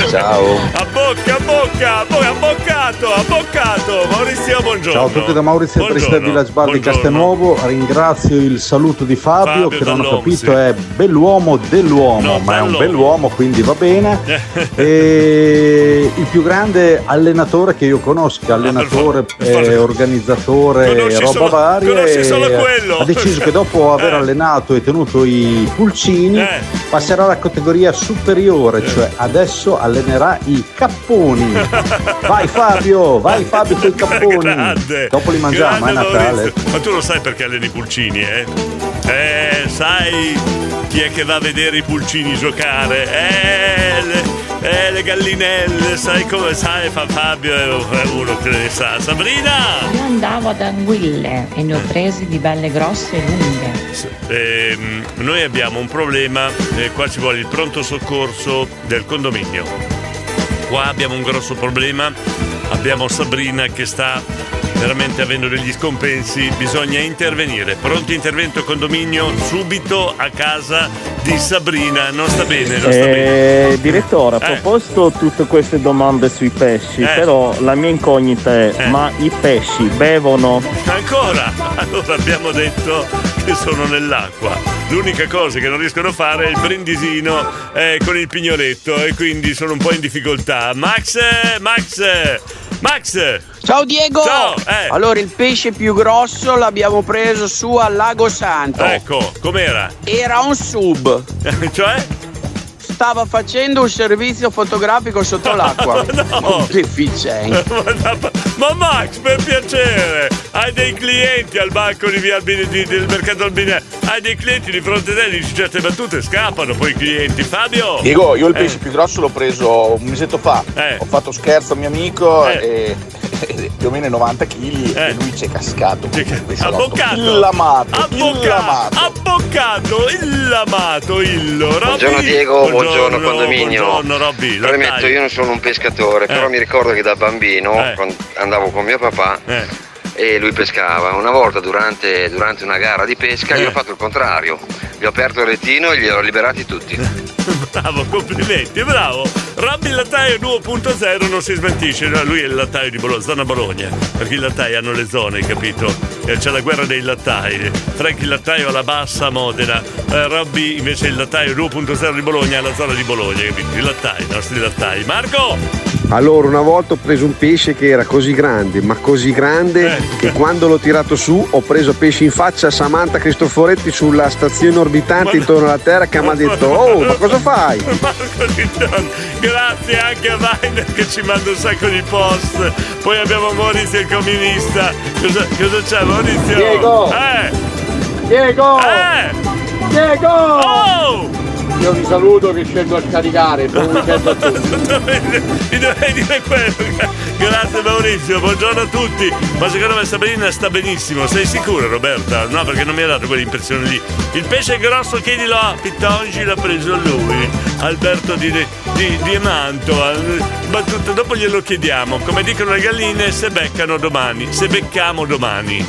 Ciao. A bocca, a bocca, poi abboccato, abboccato. Maurizio, buongiorno. Ciao a tutti da Maurizio Triste Village Bar di. Castelnuovo, ringrazio il saluto di Fabio, Fabio che non ho capito sì. è bell'uomo dell'uomo, ma è un bell'uomo quindi va bene. e il più grande allenatore che io conosca, allenatore, eh, organizzatore, roba solo- varia, solo e quello. ha deciso che dopo aver allenato e tenuto i pulcini Eh. passerà alla categoria superiore, cioè adesso allenerà i capponi. Vai Fabio, vai Fabio con i capponi. Grande. Dopo li mangiamo, Grande è Natale. Maurizio. Ma tu lo sai perché alleni i pulcini, eh? Eh, sai chi è che va a vedere i pulcini giocare? Eh, le, eh, le gallinelle, sai come sai, fa Fabio è uno che ne sa. Sabrina! Io andavo ad anguille e ne ho presi di belle grosse e lunghe. Ehm, noi abbiamo un problema, eh, qua ci vuole il pronto soccorso del condominio. Qua abbiamo un grosso problema, abbiamo Sabrina che sta veramente avendo degli scompensi, bisogna intervenire. Pronto intervento condominio subito a casa di Sabrina, non sta bene, non sta bene. Eh, direttore, a proposito tutte queste domande sui pesci, Eh. però la mia incognita è, ma i pesci bevono? Ancora? Allora abbiamo detto che sono nell'acqua. L'unica cosa che non riescono a fare è il brindisino eh, con il pignoletto e quindi sono un po' in difficoltà. Max, eh, Max, eh, Max! Ciao Diego! Ciao, eh. Allora il pesce più grosso l'abbiamo preso su al Lago Santo. Ecco, com'era? Era un sub. cioè? Stava facendo un servizio fotografico sotto l'acqua. No. Deficiente. Ma Max, per piacere, hai dei clienti al banco di via Albine, di- del mercato Albine, hai dei clienti di fronte a te, dici certe battute, scappano poi i clienti. Fabio! Diego, io il Eh. pesce più grosso l'ho preso un mesetto fa. Ho fatto scherzo a mio amico e, più o meno 90 kg e lui ci è cascato. Abboccato! Illamato! Abboccato! Abboccato! Illamato! Illo! Robby! Buongiorno Diego, buongiorno, condominio. Buongiorno Robby, Premetto, io non sono un pescatore, però Eh. mi ricordo che da bambino, quando andavo con mio papà, e lui pescava. Una volta durante, durante una gara di pesca Eh. io ho fatto il contrario, gli ho aperto il retino e li ho liberati tutti. Bravo, complimenti, bravo. Robby il lattaio 2.0 non si smentisce, no, lui è il lattaio di Bologna, zona Bologna, perché i lattai hanno le zone, capito? E c'è la guerra dei lattai. Frank il lattaio alla bassa Modena, eh, Robby invece il lattaio 2.0 di Bologna alla zona di Bologna, capito? I lattai, i nostri lattai. Marco! Allora, una volta ho preso un pesce che era così grande, ma così grande che quando l'ho tirato su ho preso pesce in faccia a Samantha Cristoforetti sulla stazione orbitante intorno alla Terra che mi ha detto "Oh, ma cosa fai?". Marco Di grazie anche a Weiner che ci manda un sacco di post. Poi abbiamo Maurizio il comunista. Cosa, cosa c'è Maurizio? Diego! Eh! Diego! Eh! Diego! Oh! Io vi saluto che scendo a scaricare, buon weekend a tutti. Mi dovrei dire quello. Grazie Maurizio, buongiorno a tutti. Ma secondo me Sabrina sta benissimo, sei sicura Roberta? No, perché non mi ha dato quell'impressione lì. Il pesce grosso chiedilo a Pitongi l'ha preso lui, Alberto di, di, di Mantova. Battuta, dopo glielo chiediamo. Come dicono le galline, se beccano domani, se beccamo domani.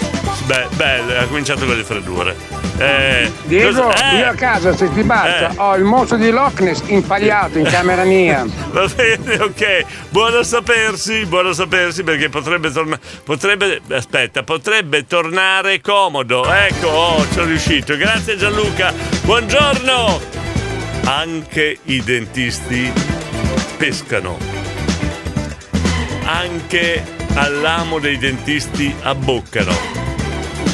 Beh, bello, ha cominciato con le freddure. Eh, Diego, cosa- eh, io a casa se ti basta Eh. ho il mostro di Loch Ness impagliato in camera mia. Va bene, ok. Buono sapersi, buono sapersi perché potrebbe tornare. Potrebbe. Aspetta, potrebbe tornare comodo. Ecco, oh, ci sono riuscito. Grazie Gianluca. Buongiorno. Anche i dentisti pescano. Anche all'amo dei dentisti abboccano.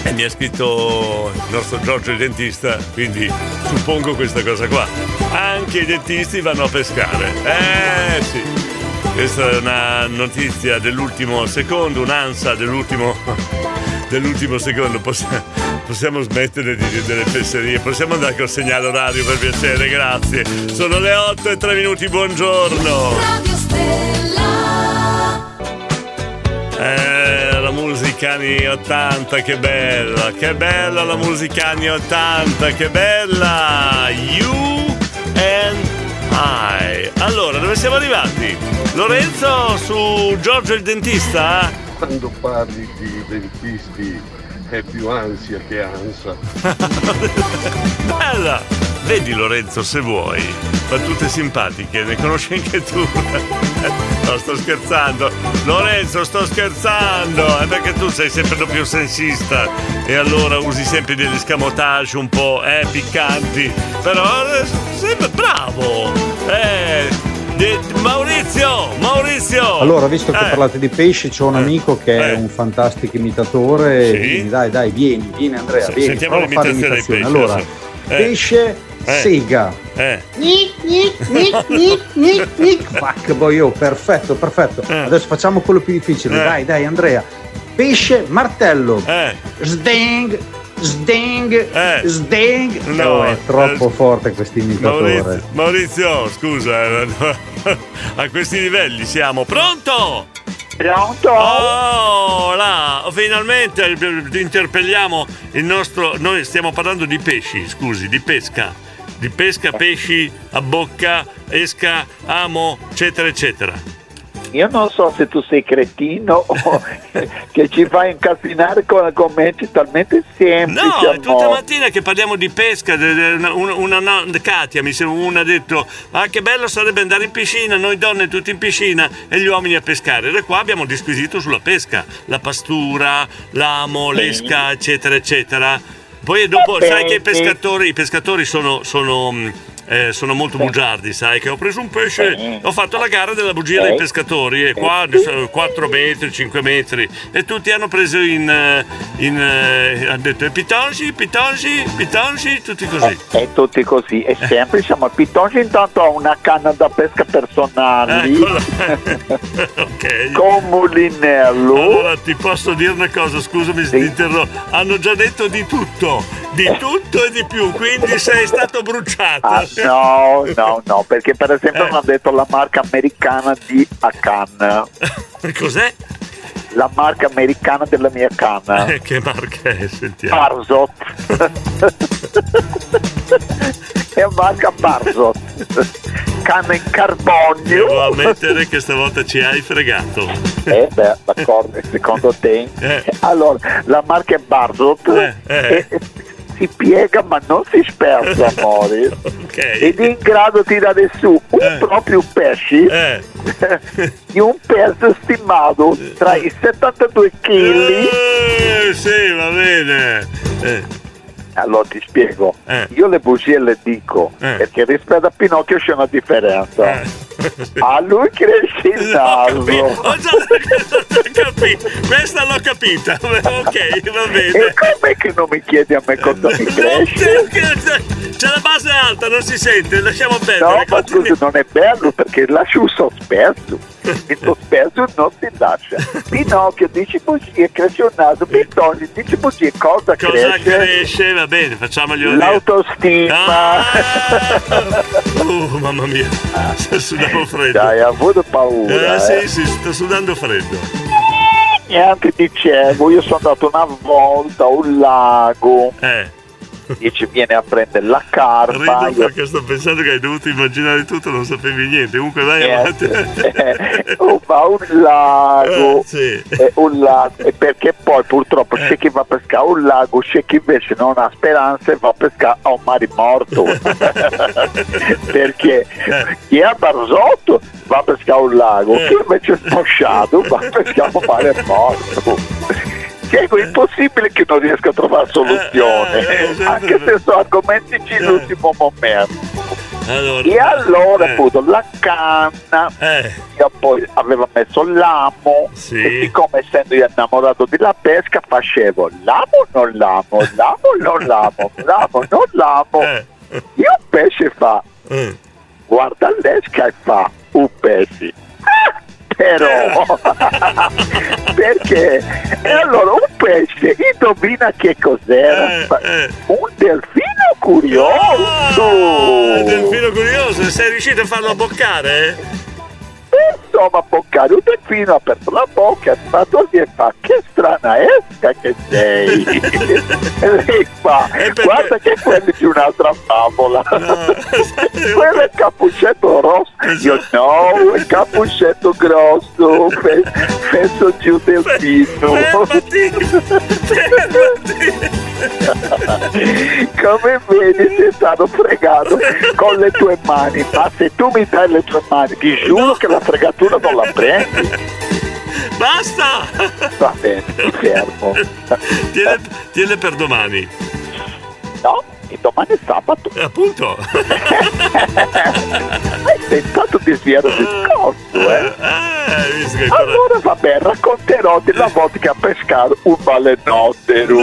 E mi ha scritto il nostro Giorgio il dentista, quindi suppongo questa cosa qua. Anche i dentisti vanno a pescare. Eh sì. Questa è una notizia dell'ultimo secondo, un'ansa dell'ultimo, dell'ultimo secondo. Possi- possiamo smettere di dire delle fesserie, possiamo andare col segnale orario per piacere, grazie. Sono le 8 e 3 minuti, buongiorno. Eh, musica anni 80, che bella, che bella la musica anni 80, che bella! You and I. Allora, dove siamo arrivati? Lorenzo su Giorgio il dentista? Quando parli di dentisti è più ansia che ansa. Bella! Vedi Lorenzo se vuoi, battute simpatiche, ne conosci anche tu. No, sto scherzando. Lorenzo, sto scherzando! È perché tu sei sempre lo più sensista e allora usi sempre degli scamotage un po' eh, piccanti. Però eh, bravo! Eh, Maurizio! Maurizio! Allora, visto che Eh, parlate di pesci, c'ho un amico che è un fantastico imitatore. Sì? Dai, dai, vieni, vieni Andrea, Sì, vieni, sentiamo prova a fare l'imitazione dei l'imitazione. pesci, Allora. Eh. pesce, Eh. sega. Eh. Nic, nic, nic, nic, nic, nic. Fuck, boy, oh, perfetto, perfetto. Adesso facciamo quello più difficile. Eh. Dai, dai, Andrea. Pesce, martello. Eh. Sding, sding, sding. No, Oh, è troppo eh, forte questo imitatore. Maurizio, Maurizio, scusa, eh, a questi livelli siamo. Pronto? Pronto? Oh, là, finalmente eh, interpelliamo il nostro. Noi stiamo parlando di pesci, scusi, di pesca. Di pesca, pesci, a bocca, esca, amo, eccetera, eccetera. Io non so se tu sei cretino o che ci fai incassinare con argomenti talmente semplici. No, è tutta mattina che parliamo di pesca. Una, una, no, Katia, mi sembra, una ha detto: Ma che bello sarebbe andare in piscina, noi donne tutti in piscina e gli uomini a pescare. E qua abbiamo disquisito sulla pesca, la pastura, l'amo, l'esca, eccetera, eccetera. Poi dopo, sai che i pescatori, i pescatori sono. sono mh, eh, sono molto bugiardi, sai che ho preso un pesce, ho fatto la gara della bugia dei pescatori e qua 4 metri, 5 metri e tutti hanno preso in, eh, in eh, hanno detto pitongi, pitongi, pitongi, tutti così. È tutti così, è semplice, ma Pitongi intanto ha una canna da pesca personale ok. con mulinello. Allora ti posso dire una cosa, scusami se ti interrompo. Hanno già detto di tutto, di tutto e di più, quindi sei stato bruciato. Ah, no, no, no, perché per esempio Eh. non ha detto la marca americana di Acan. Cos'è? La marca americana della mia canna. Eh, che marca è? Sentiamo. Barzot. è marca Barzot. Canna in carbonio. Devo ammettere che stavolta ci hai fregato. Eh beh, d'accordo, secondo te? Eh. Allora, la marca è Barzot eh. e- e si piega ma non si sperza, amore. Ed è in grado di tirare su un proprio pesce di un peso stimato tra i 72 kg. Eh, sì, va bene. Eh. Allora ti spiego, io le bugie le dico perché rispetto a Pinocchio c'è una differenza. A lui cresce il naso. Ho già capito, questa l'ho capita. Ok, va bene. E com'è che non mi chiedi a me cosa mi cresce? C'è la base alta, non si sente, lasciamo No, perdere. ma scusi, non è bello perché lascio un sospeso. Il sospeso non si lascia. Pinocchio dice bugie, cresce un naso. Pitongi dice bugie, cosa, Cosa cresce? cresce? Va bene, facciamoglielo dire. L'autostima. Uh, mamma mia, sto sudando freddo. Dai, avuto paura. Eh, eh. sì, sì, sto sudando freddo. Niente dicevo, io sono andato una volta a un lago. Eh. Dice viene a prendere la carpa. Rido perché sto pensando che hai dovuto immaginare tutto, non sapevi niente. Comunque vai avanti. Oh, ma un lago, Eh, sì. eh, un lago, e perché poi purtroppo c'è chi va a pescare a un lago, c'è chi invece non ha speranze e va a pescare a un mare morto. perché chi è a Barzotto va a pescare a un lago, chi invece è sposciato va a pescare a un mare morto. Diego, è impossibile che non riesca a trovare soluzione, anche se sono argomentici all'ultimo momento. Allora, E allora eh. appunto la canna, io poi aveva messo l'amo e siccome essendo io innamorato della pesca facevo l'amo non l'amo, l'amo non l'amo, l'amo non l'amo. Eh. Io un pesce fa, guarda l'esca e fa un pesce. Ah, Però perché? E allora un pesce, indovina che cos'era? Un delfino curioso! Ah, delfino curioso, sei riuscito a farlo abboccare? Insomma, boccare un delfino ha aperto la bocca, è fatto così e fa che strana esca che sei! e lei fa, guarda che quello è di un'altra favola! quello è il cappuccetto rosso! Io no, è il cappuccetto grosso! Pe- penso giù delfino! Come vedi sei stato fregato con le tue mani, ma se tu mi dai le tue mani, ti giuro che la fregatura non la prendi. Basta! Va bene, mi fermo. Tiene, tiene per domani. No, e domani è sabato. appunto. Hai tentato di sviare il discorso, eh? Allora vabbè, racconterò della volta che ha pescato un balenottero.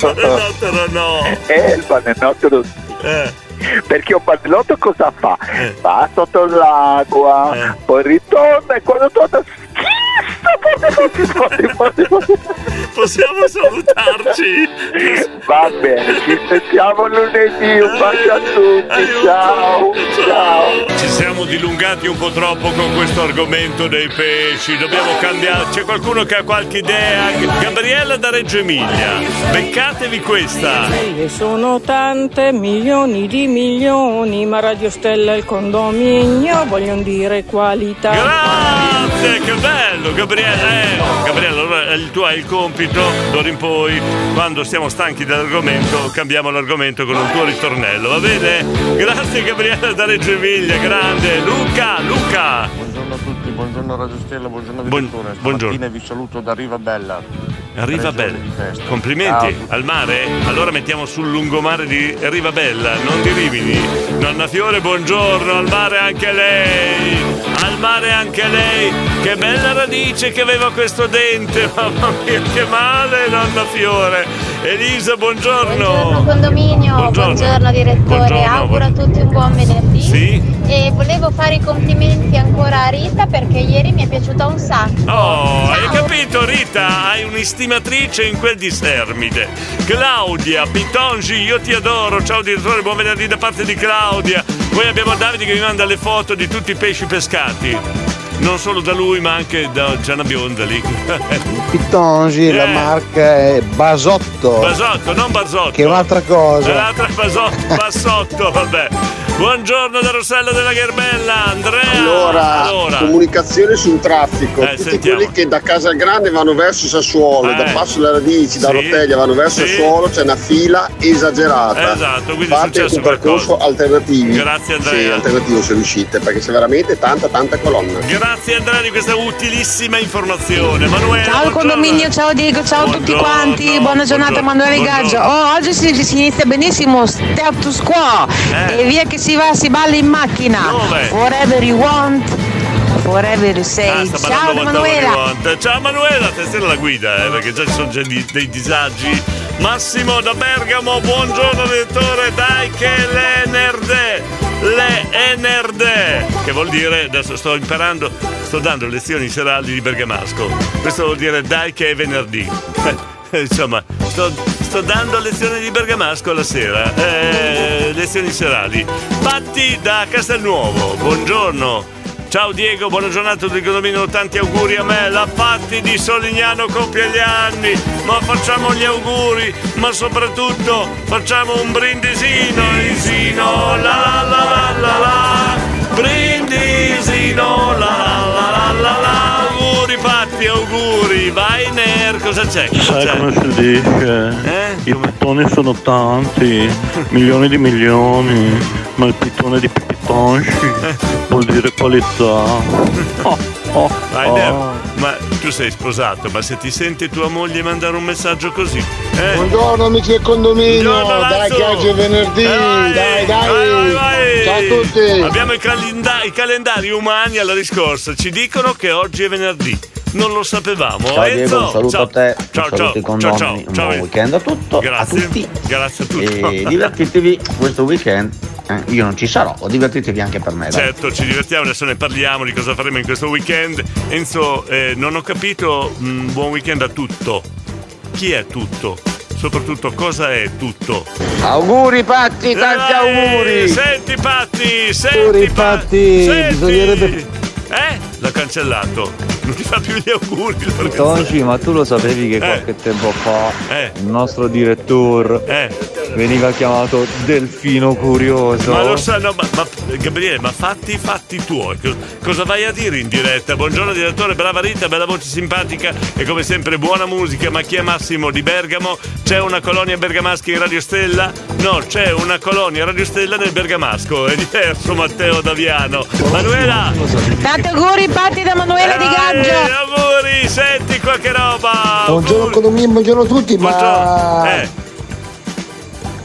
balenottero no! Eh, il balenottero sì. Perché un balenottero cosa fa? Va sotto l'acqua, poi ritorna e quando torna Possiamo salutarci? Va bene, ci sentiamo lunedì, un bacio a tutti, ciao, ciao. Ci siamo dilungati un po' troppo con questo argomento dei pesci, dobbiamo cambiare. C'è qualcuno che ha qualche idea? Gabriella da Reggio Emilia, beccatevi questa. E sono tante, milioni di milioni, ma Radio Stella e il condominio vogliono dire qualità. Grazie, che bello, Gabriella. Eh, Gabriella, allora eh, tu hai il compito, d'ora in poi, quando siamo stanchi dell'argomento, cambiamo l'argomento con un tuo ritornello, va bene? Grazie Gabriella da Reggio Emilia, grande. Luca, Luca. Buongiorno a tutti, buongiorno Radio Stella, buongiorno Buon- direttore. buongiorno. Stamattina vi saluto da Riva Bella. Riva Tre giorni Bella. di festa. Complimenti Ciao. al mare? Allora mettiamo sul lungomare di Riva Bella, non di Rimini. Nonna Fiore, buongiorno, al mare anche lei. Al mare anche lei. Che bella radice che aveva questo dente. Mamma mia, che male, nonna Fiore. Elisa, buongiorno. Buongiorno condominio, Buongiorno. buongiorno, direttore, Buongiorno, auguro a tutti un buon venerdì. Sì? E volevo fare i complimenti ancora a Rita perché ieri mi è piaciuta un sacco. Oh, hai capito Rita? Hai un'estimatrice in quel di Sermide. Claudia Pitongi, io ti adoro. Ciao direttore, buon venerdì da parte di Claudia. Poi abbiamo Davide che mi manda le foto di tutti i pesci pescati. Non solo da lui, ma anche da Gianna Bionda lì. Pitongi, la Eh. marca è Basotto. Basotto, non Basotto. Che è un'altra cosa. È L'altra Basotto, Bassotto, vabbè. Buongiorno da Rossella della Gherbella, Andrea. Allora, Allora. comunicazione sul traffico. Eh, Tutti sentiamo. quelli che da Casa Grande vanno verso Sassuolo, Eh. da Passo delle Radici, da Sì. Roteglia vanno verso Sì. Sassuolo, c'è una fila esagerata. Esatto, quindi è Fate successo un percorso qualcosa. alternativo. Grazie, Andrea. Sì, alternativo se riuscite, perché c'è veramente tanta tanta colonna. Grazie Andrea di questa utilissima informazione. Manuela. Ciao buongiorno. condominio, ciao Diego, ciao a tutti quanti, buona giornata Emanuele Gaggio. Oh, oggi si, si inizia benissimo, status quo. Eh. E via che si va, si balla in macchina. Dove? Forever you want, forever you say. Ah, ciao. Manuela. Ciao Manuela, attenzione alla guida, eh, perché già ci sono già di- dei disagi. Massimo da Bergamo, buongiorno direttore, dai che le nerde, le enerde, che vuol dire, adesso sto imparando, sto dando lezioni serali di bergamasco, questo vuol dire dai che è venerdì. Insomma, sto, sto dando lezioni di bergamasco la sera, eh, lezioni serali. Patti da Castelnuovo, buongiorno. Ciao Diego, buona giornata del condominio, tanti auguri a me. La Patti di Solignano compie gli anni, ma facciamo gli auguri, ma soprattutto facciamo un brindisino, isino, la la la la la, brindisino, la la la la la, auguri Patti, auguri, vai cosa c'è? Cosa Sai c'è? come si dice? Eh? I pittoni sono tanti, milioni di milioni, ma il pittone di Pipitonci vuol dire qualità. Oh, oh, Vai oh. Ma tu sei sposato, ma se ti senti tua moglie mandare un messaggio così, eh? Buongiorno amici del condominio, Buongiorno, dai che oggi è venerdì, Eh, dai dai, vai, vai, vai. ciao a tutti. Abbiamo i, calenda- i calendari umani alla riscorsa, ci dicono che oggi è venerdì. Non lo sapevamo. Ciao Enzo, Diego, un saluto ciao. a te, Ciao, ciao, ciao, condomini, ciao, un ciao. buon weekend a tutto, Grazie. a tutti. Grazie a tutti. E divertitevi questo weekend. Eh, io non ci sarò, divertitevi anche per me. dai. Certo, ci divertiamo, adesso ne parliamo di cosa faremo in questo weekend. Enzo, eh, non ho capito, mm, buon weekend a tutto. Chi è tutto? Soprattutto cosa è tutto? Auguri Patti, tanti Dai, auguri! Senti Patti, senti Auguri, Pa- Patti, senti. bisognerebbe- Eh? L'ha cancellato. Non ti fa più gli auguri. Tonci, ma tu lo sapevi che Eh. qualche tempo fa Eh. il nostro direttore veniva chiamato Delfino Curioso? Ma lo sanno, ma, ma- Gabriele, ma fatti i fatti tuoi. Co- Cosa vai a dire in diretta? Buongiorno direttore, brava Rita, bella voce simpatica e come sempre buona musica. Ma chi è Massimo di Bergamo? C'è una colonia bergamasca in Radio Stella? No, c'è una colonia Radio Stella nel Bergamasco. È diverso Matteo Daviano. Manuela! Tanti auguri Patti da Manuela di Eh, Gaggio. auguri, senti qualche roba. Buongiorno condominio, buongiorno a tutti, ma... Eh,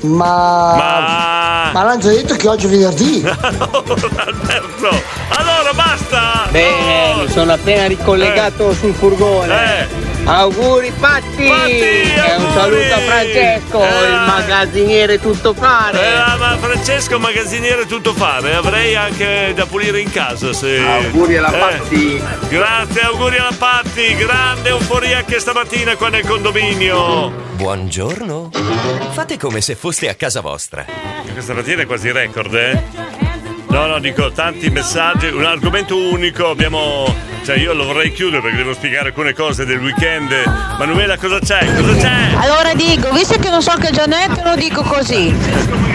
Ma... ma... Ma l'hanno già detto che oggi è venerdì. Alberto, allora basta! Bene, mi sono appena ricollegato sul furgone. Auguri Patti! e un saluto a Francesco, il magazziniere tutto fare. Eh, ma Francesco magazziniere tutto fare, avrei anche da pulire in casa se. Auguri alla Eh, Patti. Grazie, auguri alla Patti, grande euforia anche stamattina qua nel condominio. Buongiorno. Fate come se foste a casa vostra. Questa mattina è quasi record, eh? No, no, dico tanti messaggi, un argomento unico, abbiamo. Cioè io lo vorrei chiudere perché devo spiegare alcune cose del weekend. Manuela, cosa c'è? Cosa c'è? Allora dico, visto che non so che Gianetto, lo dico così.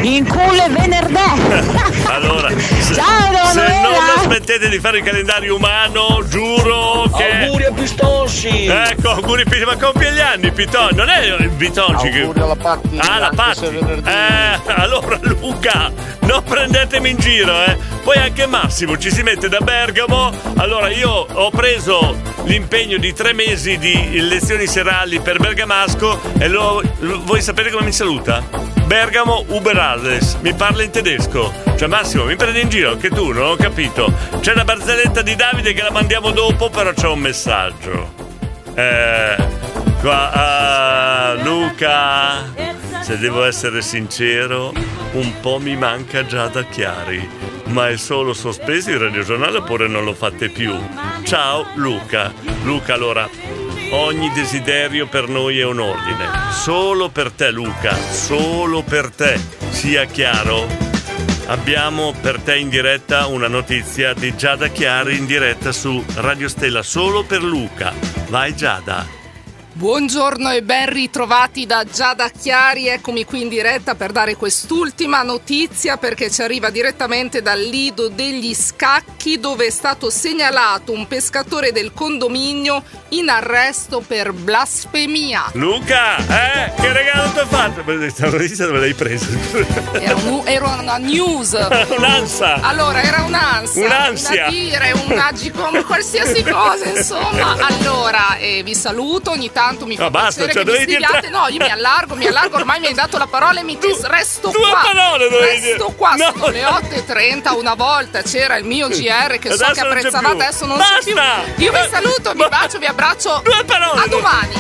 In culo è venerdì. Allora, se, Ciao, Emanuela. se non la smettete di fare il calendario umano, giuro che. Auguri a Pistonci! Ecco, auguri Pi- ma compie gli anni, Piton, non è il Pitonci che. Auguri alla Patti, Ah, la Patti. Eh, allora Luca, non prendetemi in giro, eh. Poi anche Massimo ci si mette da Bergamo. Allora io ho preso l'impegno di tre mesi di lezioni serali per Bergamasco e lo, lo- voi sapete come mi saluta? Bergamo Uber alles, mi parla in tedesco. Cioè Massimo, mi prendi in giro, che tu non ho capito. C'è la barzelletta di Davide che la mandiamo dopo, però c'è un messaggio. Eh, qua, ah, Luca, se devo essere sincero, un po' mi manca già da Chiari. Ma è solo sospeso il radiogiornale oppure non lo fate più? Ciao Luca. Luca, allora, ogni desiderio per noi è un ordine. Solo per te Luca, solo per te. Sia chiaro? Abbiamo per te in diretta una notizia di Giada Chiari in diretta su Radio Stella solo per Luca. Vai Giada. Buongiorno e ben ritrovati da Giada Chiari, eccomi qui in diretta per dare quest'ultima notizia perché ci arriva direttamente dal lido degli scacchi dove è stato segnalato un pescatore del condominio in arresto per blasfemia. Luca, eh? Che regalo ti ho fatto? Questa notizia dove l'hai presa? Era, un- era una news. Un'ansa. Allora, era un'ansia. Un'ansia. Da dire, un agicom, qualsiasi cosa, insomma. Allora, eh, vi saluto, ogni tanto mi fa No, basta, piacere cioè, che mi entrare- No, io mi allargo, mi allargo, ormai mi hai dato la parola e mi dis- resto due qua. parole dovevi dire. resto qua, No. sono le 8.30, una volta c'era il mio GR che so Adesso che c'è apprezzavate, più. adesso non Basta. c'è più. Io vi saluto, vi bacio, vi abbraccio. Due parole. A domani.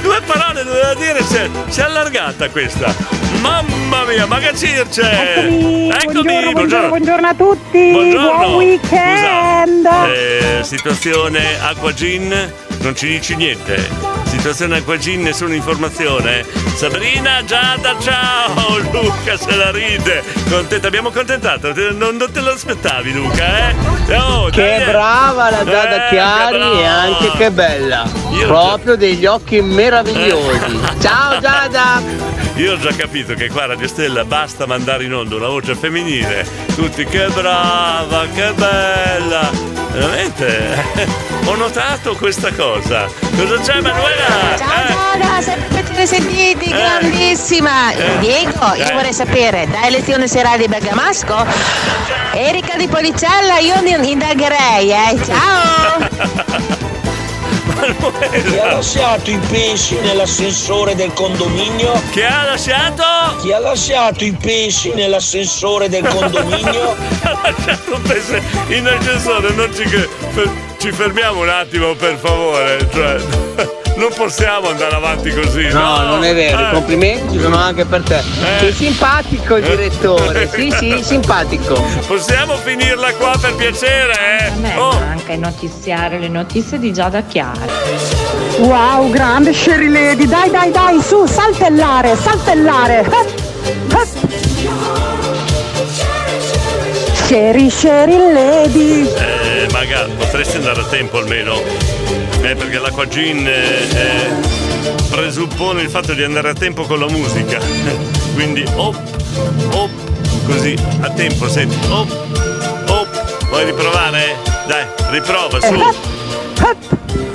Due parole doveva dire, si è, si è allargata questa. Mamma mia, ma che circe! Eccomi, Eccomi, buongiorno, buongiorno a tutti, Buongiorno. buon weekend. Scusa, eh, situazione acqua gin, non ci dici niente. Situazione acquagin, nessuna informazione. Sabrina, Giada, ciao! Luca se la ride. Contenta, abbiamo contentato. Non, non te lo aspettavi, Luca, eh? Oh, Che dai, eh. brava la Giada Eh, Chiari e brava. anche che bella. Io- Proprio degli occhi meravigliosi. Ciao Giada! Io ho già capito che qua a Radio Stella basta mandare in onda una voce femminile. Tutti che brava, che bella. Veramente ho notato questa cosa. Cosa c'è Manuela? Ciao Giada, sempre piacere sentiti, grandissima. Eh. Diego, io Eh. vorrei sapere, da elezione serale di Bergamasco? Erika di Policella, io ne indagherei, eh. Ciao! Chi ha lasciato i pesci nell'ascensore del condominio? Chi ha lasciato? Chi ha lasciato i pesci nell'ascensore del condominio? ha lasciato un pezzo in ascensore, non ci, ci fermiamo un attimo per favore. Cioè, non possiamo andare avanti così. No, No, non è vero, i Eh. complimenti ci sono anche per te. Sei simpatico il direttore, sì sì, simpatico. Possiamo finirla qua per piacere, eh? Oh, Manca notiziare le notizie di Giada Chiara. Wow, grande Sherry Lady, dai dai dai, su, saltellare, saltellare. Eh, eh. Sherry, Sherry Lady. eh, Maga, potresti andare a tempo almeno. Eh, perché l'acquagin eh, eh, presuppone il fatto di andare a tempo con la musica. Quindi, op, op, così, a tempo, senti, op, op. Vuoi riprovare? Dai, riprova, su.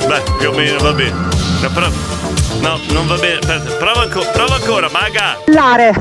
Beh, più o meno va bene. No, però- no, non va bene. Aspetta, prova, anco- prova ancora, Maga. Lare.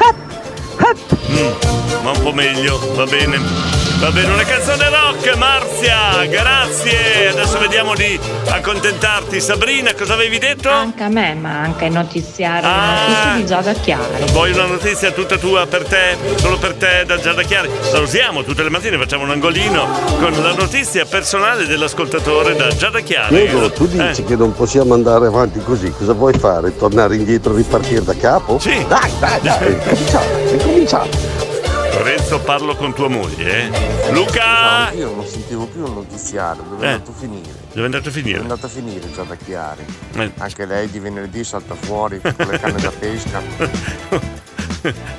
Mm, ma un po' meglio, va bene. Va bene, una canzone rock, Marzia, grazie. Adesso vediamo di accontentarti. Sabrina, cosa avevi detto? Anche a me manca il notiziare Ah. di Giada Chiara. Vuoi una notizia tutta tua per te, solo per te, da Giada Chiari? La usiamo tutte le mattine, facciamo un angolino con la notizia personale dell'ascoltatore da Giada Chiari. Diego, tu dici che non possiamo andare avanti così, cosa vuoi fare? Tornare indietro e ripartire da capo? Sì. Dai, dai, dai, ricominciamo, ricominciamo. Lorenzo, parlo con tua moglie, eh? Luca! Io non sentivo più il notiziario, dove Eh. è andato a finire? Dove è andato a finire? È andato a finire già da Chiari. Eh. Anche lei di venerdì salta fuori con le canne da pesca.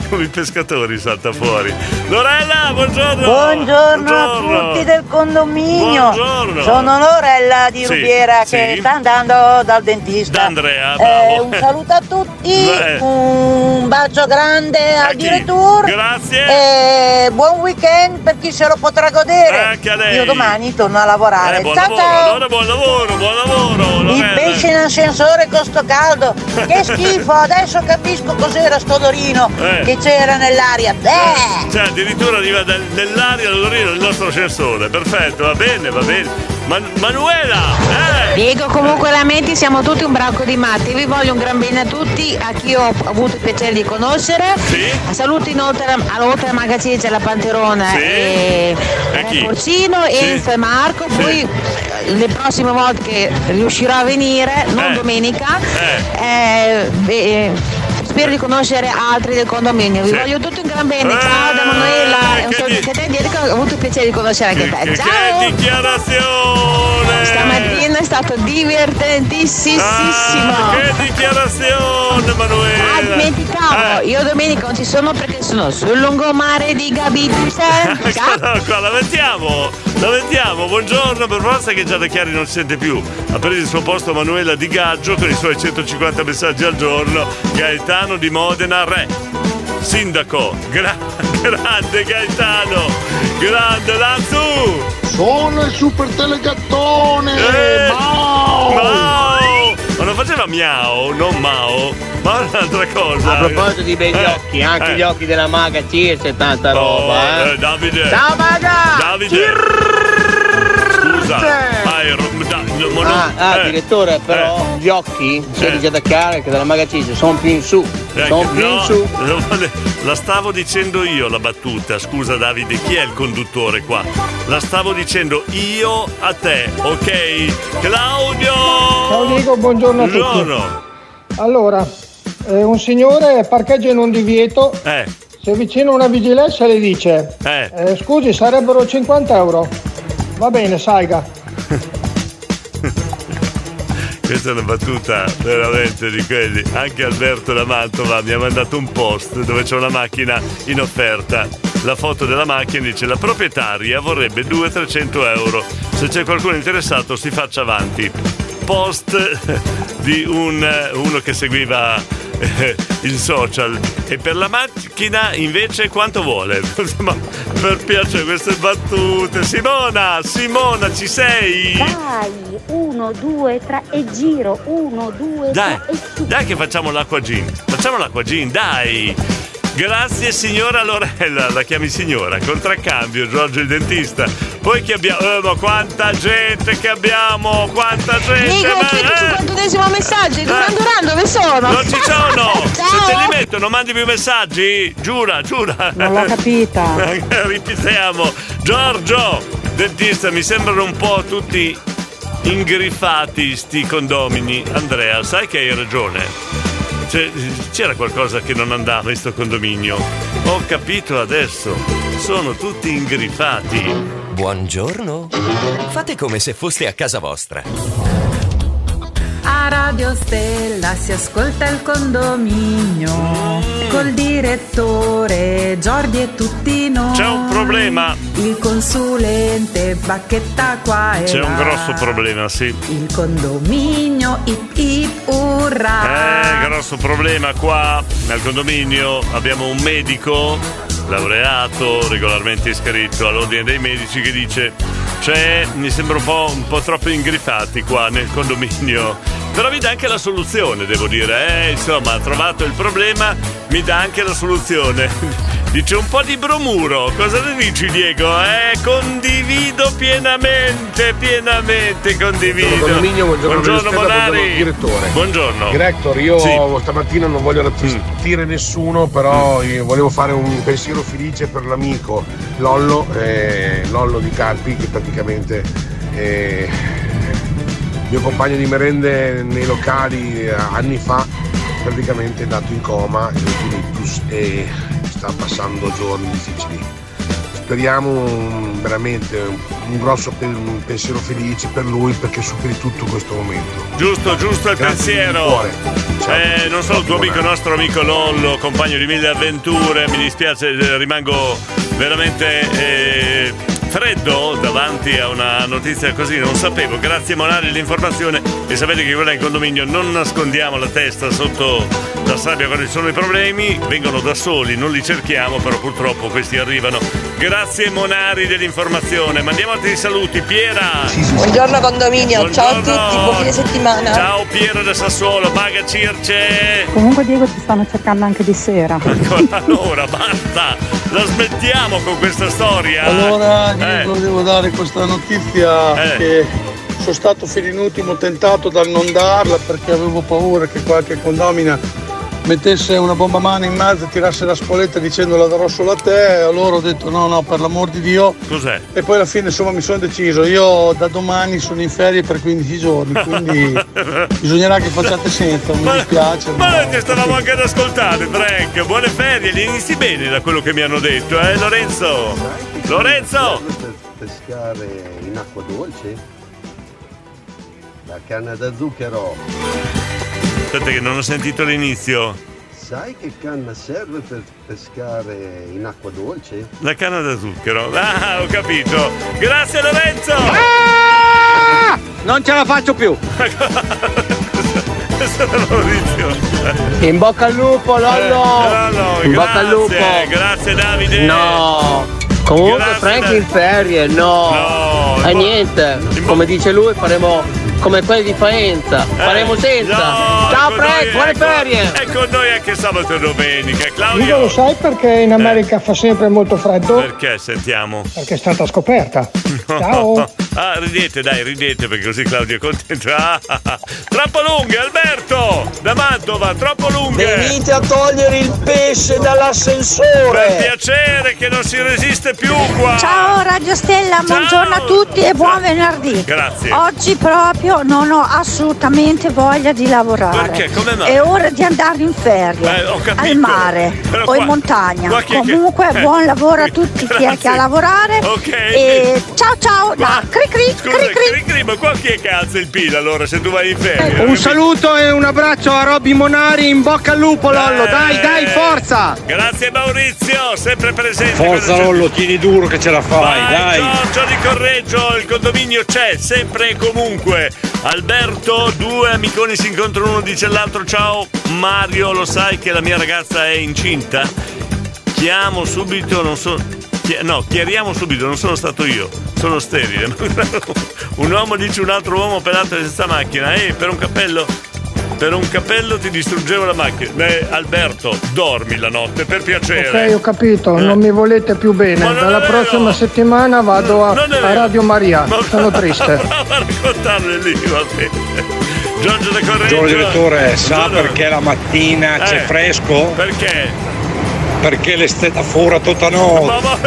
Come i pescatori salta fuori. Lorella, buongiorno! Buongiorno, a tutti del condominio. Buongiorno. Sono Lorella di Sì, Rubiera sì. che sta andando dal dentista. Da Andrea, Eh, bravo. un saluto a tutti, Beh. un bacio grande al direttore. Grazie. E buon weekend per chi se lo potrà godere. Anche a lei. Io domani torno a lavorare. Eh, buon ciao lavoro, ciao. allora buon lavoro, buon lavoro, I Lorella. pesci in ascensore con sto caldo. Che schifo, adesso capisco cos'era sto odorino Eh. che c'era nell'aria. Beh. Cioè, addirittura arriva dal- nell'aria l'odorino del nostro ascensore. Perfetto, va bene, va bene. Man- Manuela! Eh! Diego, comunque lamenti, siamo tutti un branco di matti. Vi voglio un gran bene a tutti, a chi ho avuto il piacere di conoscere. Saluti inoltre a- oltre a Magacice, la Panterona Sì. e, E chi? Re Porcino Sì. e Enzo e Marco. Poi eh, le prossime volte che riuscirò a venire, non Eh. domenica, eh, beh, spero di conoscere altri del condominio. Vi Sì. voglio tutti un gran bene. Ciao da Manuela e un saluto anche a te, ho avuto il piacere di conoscere anche te. Che Ciao! dichiarazione! Stamattina è stato divertentissimo. Ah, che dichiarazione, Manuela! Ah, dimenticavo, io domenica non ci sono perché sono sul lungomare di Gabizze. Ciao. No, qua la mettiamo, la mettiamo. Buongiorno, per forza che Giada Chiari non si sente più. Ha preso il suo posto Manuela Di Gaggio con i suoi 150 messaggi al giorno. Gaetano di Modena, re. Sindaco, gra- grande Gaetano, grande Lanzu. Sono il super telegattone! Eh, Mao! Mao! Ma non faceva miau, non Mao, ma un'altra cosa. A proposito di begli Eh, occhi, anche eh. gli occhi della maga Circe e tanta Oh, roba, eh. eh, Davide. Ciao maga! Davide. Scusa. Ero- da- no, ma non- Ah, ah, eh, direttore, però gli occhi, sia Eh. di Giada Chiara che della maga Circe, sono più in su. eh, Sono più in no, su. La stavo dicendo io la battuta, scusa Davide, chi è il conduttore qua? La stavo dicendo io a te, ok? Claudio! Ciao Diego, buongiorno a tutti. Buongiorno. Allora, eh, un signore parcheggia in un divieto, Eh, si avvicina una vigilanza e le dice eh. eh, scusi sarebbero 50 euro. Va bene, saiga. Questa è una battuta veramente di quelli. Anche Alberto da Mantova mi ha mandato un post dove c'è una macchina in offerta. La foto della macchina dice la proprietaria vorrebbe 200-300 euro. Se c'è qualcuno interessato si faccia avanti. Post di un, uno che seguiva eh, il social. E per la macchina invece quanto vuole? per piacere queste battute. Simona, Simona, ci sei? Dai, uno, due, tre e giro, uno, due, Dai, tre e su. dai che facciamo l'acqua gin. Facciamo l'acqua gin, dai. Grazie signora Lorella, la chiami signora, contraccambio, Giorgio il dentista. Poi che abbiamo, eh, ma quanta gente che abbiamo, quanta gente. Mica ma- il 151esimo messaggio, Duran Eh. Duran, dove sono? Non ci sono! Se te li metto non mandi più messaggi? Giura, giura! Non l'ho capita. Ripetiamo. Giorgio, dentista, mi sembrano un po' tutti ingriffati sti condomini. Andrea, sai che hai ragione. C'è- c'era qualcosa che non andava in sto condominio. Ho capito adesso. Sono tutti ingriffati. Buongiorno. Fate come se foste a casa vostra. A Radio Stella si ascolta il condominio col direttore Giordi e tutti noi. C'è un problema. Il consulente bacchetta qua e C'è un là. grosso problema, sì. Il condominio ip ip urra. Eh, grosso problema qua nel condominio. Abbiamo un medico laureato, regolarmente iscritto all'ordine dei medici, che dice: C'è, mi sembra un po', un po' troppo ingriffati qua nel condominio. Però mi dà anche la soluzione, devo dire. Eh, insomma, ha trovato il problema, mi dà anche la soluzione. Dice un po' di bromuro, cosa ne dici Diego? Eh, condivido pienamente, pienamente condivido. Buongiorno buongiorno, buongiorno Monari. direttore. Buongiorno. Director, io Sì. Mm. stamattina non voglio rattristire nessuno, però io volevo fare un pensiero felice per l'amico Lollo, eh, Lollo di Carpi, che praticamente è mio compagno di merende nei locali eh, anni fa, praticamente è andato in coma in e sta passando giorni difficili. Speriamo un- veramente un, grosso un pensiero felice per lui perché superi tutto questo momento. Giusto, giusto il Grazie pensiero. Eh, non solo il tuo amico, nostro amico Lollo, compagno di mille avventure, mi dispiace, eh, rimango veramente eh, freddo davanti a una notizia così, non sapevo. Grazie Monari l'informazione e sapete che quella in condominio non nascondiamo la testa sotto la sabbia quando ci sono i problemi, vengono da soli, non li cerchiamo, però purtroppo questi arrivano. Grazie Monari dell'informazione, mandiamo altri saluti. Piera! Buongiorno condominio, ciao a tutti, buon fine settimana. Ciao Piero da Sassuolo, Paga Circe! Comunque Diego ti stanno cercando anche di sera. Allora, basta! La smettiamo con questa storia! Allora, Eh. io devo dare questa notizia Eh. che sono stato fino in ultimo tentato dal non darla perché avevo paura che qualche condomina mettesse una bomba a mano in mezzo e tirasse la spoletta dicendo la darò solo a te e allora ho detto no no per l'amor di Dio Cos'è? e poi alla fine insomma mi sono deciso io da domani sono in ferie per 15 giorni quindi bisognerà che facciate senza mi dispiace Ma ma- noi ti stavamo anche ad ascoltare, Frank! Buone ferie, li inizi bene da quello che mi hanno detto, eh Lorenzo? Lorenzo! Per pescare in acqua dolce? La canna da zucchero. Aspetta che non ho sentito l'inizio. Sai che canna serve per pescare in acqua dolce? La canna da zucchero. Ah, ho capito. Grazie Lorenzo! Non ce la faccio più! In bocca al lupo, Lollo! Eh, Lollo, In bocca al lupo! grazie, grazie Davide! No! Comunque Grazie, Frank in ferie, no! No, E niente, come dice lui faremo come quelli di Faenza, faremo senza! Eh, no, Ciao con Frank, noi, buone ecco, ferie! È con noi anche sabato e domenica. Claudio, lo sai perché in America fa sempre molto freddo? perché sentiamo? Perché è stata scoperta. Ciao. Ah, ridete, dai, ridete perché così Claudio è contento. Ah, ah, ah. Troppo lunghe, Alberto! Da Mantova, troppo lunghe! Venite a togliere il pesce Per dall'ascensore. piacere che non si resiste più qua! Ciao Radio Stella, buongiorno a tutti e buon venerdì. Grazie. Oggi proprio non ho assolutamente voglia di lavorare. Perché? Come mai? È ora di andare in ferie, Eh, ho capito. al mare Però o qua- in montagna. qua chi è che- Comunque eh. buon lavoro a tutti chi è che ha a lavorare. Ok. E ciao ciao da cri cri, Scusa, cri cri, ma qua chi è che alza il PIL allora se tu vai in ferie? Un saluto e un abbraccio a Robby Monari, in bocca al lupo Lollo, dai dai forza! Grazie Maurizio, sempre presente. Forza Lollo, tieni duro che ce la fai, Vai, dai. Giorgio di Correggio, il condominio c'è, sempre e comunque. Alberto, due amiconi si incontrano uno dice all'altro ciao Mario, lo sai che la mia ragazza è incinta? Chiamo subito, non so... No, chiariamo subito, non sono stato io, sono sterile. un uomo dice un altro uomo pelato senza macchina, ehi, per un cappello? Per un cappello ti distruggevo la macchina. Beh, Alberto, dormi la notte, per piacere. Ok, ho capito, Eh. non mi volete più bene. Ma Dalla è vero. prossima settimana vado a, a. Radio Maria. Sono triste. Prova a raccontarle lì, va bene. Giorgio da Correggio. Buongiorno direttore, sa Buongiorno. perché la mattina c'è Eh. fresco? Perché? Perché l'estate fuori tutta notte. Ma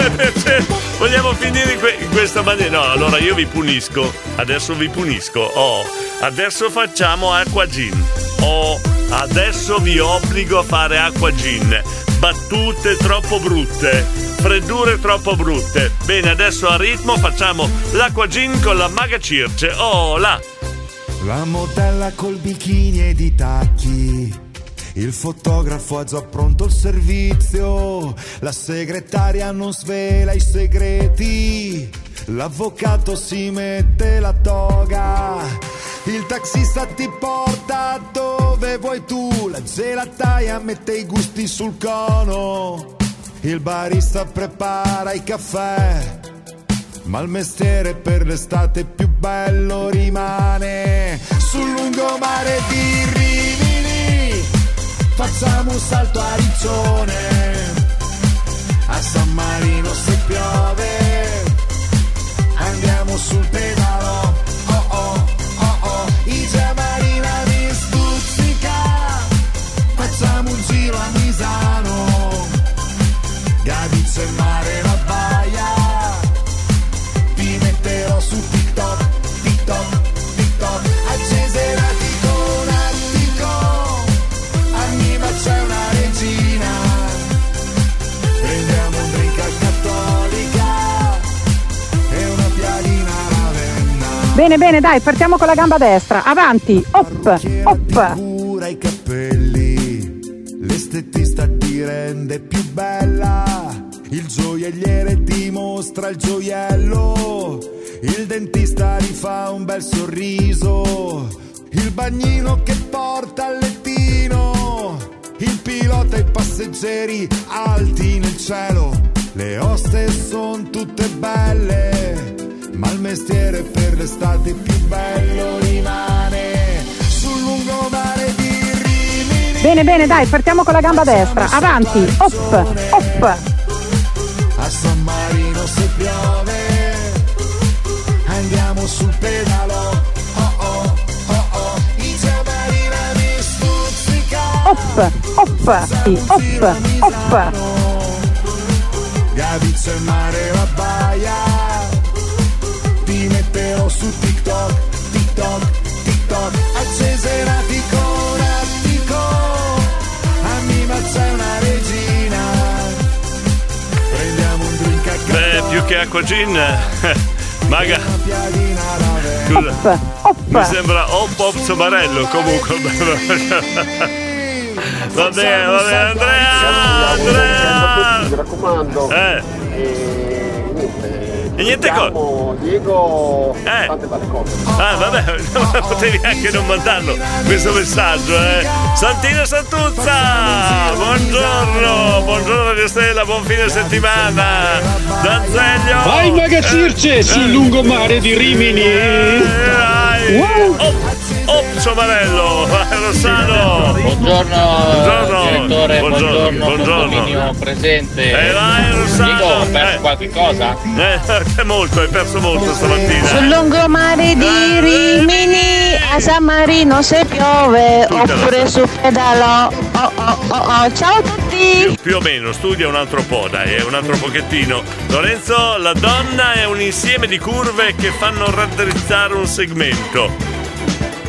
cioè, vogliamo finire in, que- in questa maniera? No, allora io vi punisco. Adesso vi punisco. Oh, adesso facciamo acqua gin. Oh, adesso vi obbligo a fare acqua gin. Battute troppo brutte. Freddure troppo brutte. Bene, adesso a ritmo facciamo l'acqua gin con la maga Circe. Oh, là. La modella col bikini ed i tacchi. Il fotografo ha già pronto il servizio. La segretaria non svela i segreti. L'avvocato si mette la toga. Il taxista ti porta dove vuoi tu. La gelataia mette i gusti sul cono. Il barista prepara i caffè. Ma il mestiere per l'estate più bello rimane sul lungomare di Rimini. Facciamo un salto a Riccione, a San Marino se piove. Andiamo sul pedalo, oh oh oh. I Giamarina mi stuzzica. Facciamo un giro a Misano, Gadice e mare Bene, bene, dai, partiamo con la gamba destra. Avanti, op, op. Cura i capelli, l'estetista ti rende più bella, il gioielliere ti mostra il gioiello, il dentista rifà un bel sorriso, il bagnino che porta al lettino, il pilota e i passeggeri alti nel cielo, le oste son tutte belle, ma il mestiere per l'estate più bello rimane sul lungomare di Rimini. Bene, bene, dai, partiamo con la gamba destra. Avanti, op, op. A San Marino se piove, andiamo sul pedalo. Oh oh, oh oh, i Giamarina mi stuzzica. Op, op, sì, op, op. Gadice il mare la baia, TikTok, acceserati con attico, a Mima c'è una regina, prendiamo un drink a Beh, più che acqua gin. Maga. Scusa. Mi sembra Hop Hop Somarello comunque. Va bene, va bene, Andrea, Andrea. Mi raccomando. Eh. E niente co- Diego, Eh. tante belle cose. Ah, vabbè, potevi anche non mandarlo questo messaggio, eh. Santina Santuzza! Buongiorno! Buongiorno Radio Stella, buon fine settimana! Danzeglio! Vai Maga Circe sul lungomare di Rimini. Oh, oh, Somarello! Vai, Rossano! Buongiorno, Buongiorno. direttore, buongiorno, Buongiorno, buongiorno. presente. Eh, vai, Rossano. Dico, ho perso Eh. qualche cosa? Eh, molto, hai perso molto stamattina. Sul lungomare di Rimini a San Marino se piove oppure su pedalo. Oh, oh, oh, oh. Ciao a tutti! Più o meno, studia un altro po', dai, un altro pochettino. Lorenzo, la donna è un insieme di curve che fanno raddrizzare un segmento.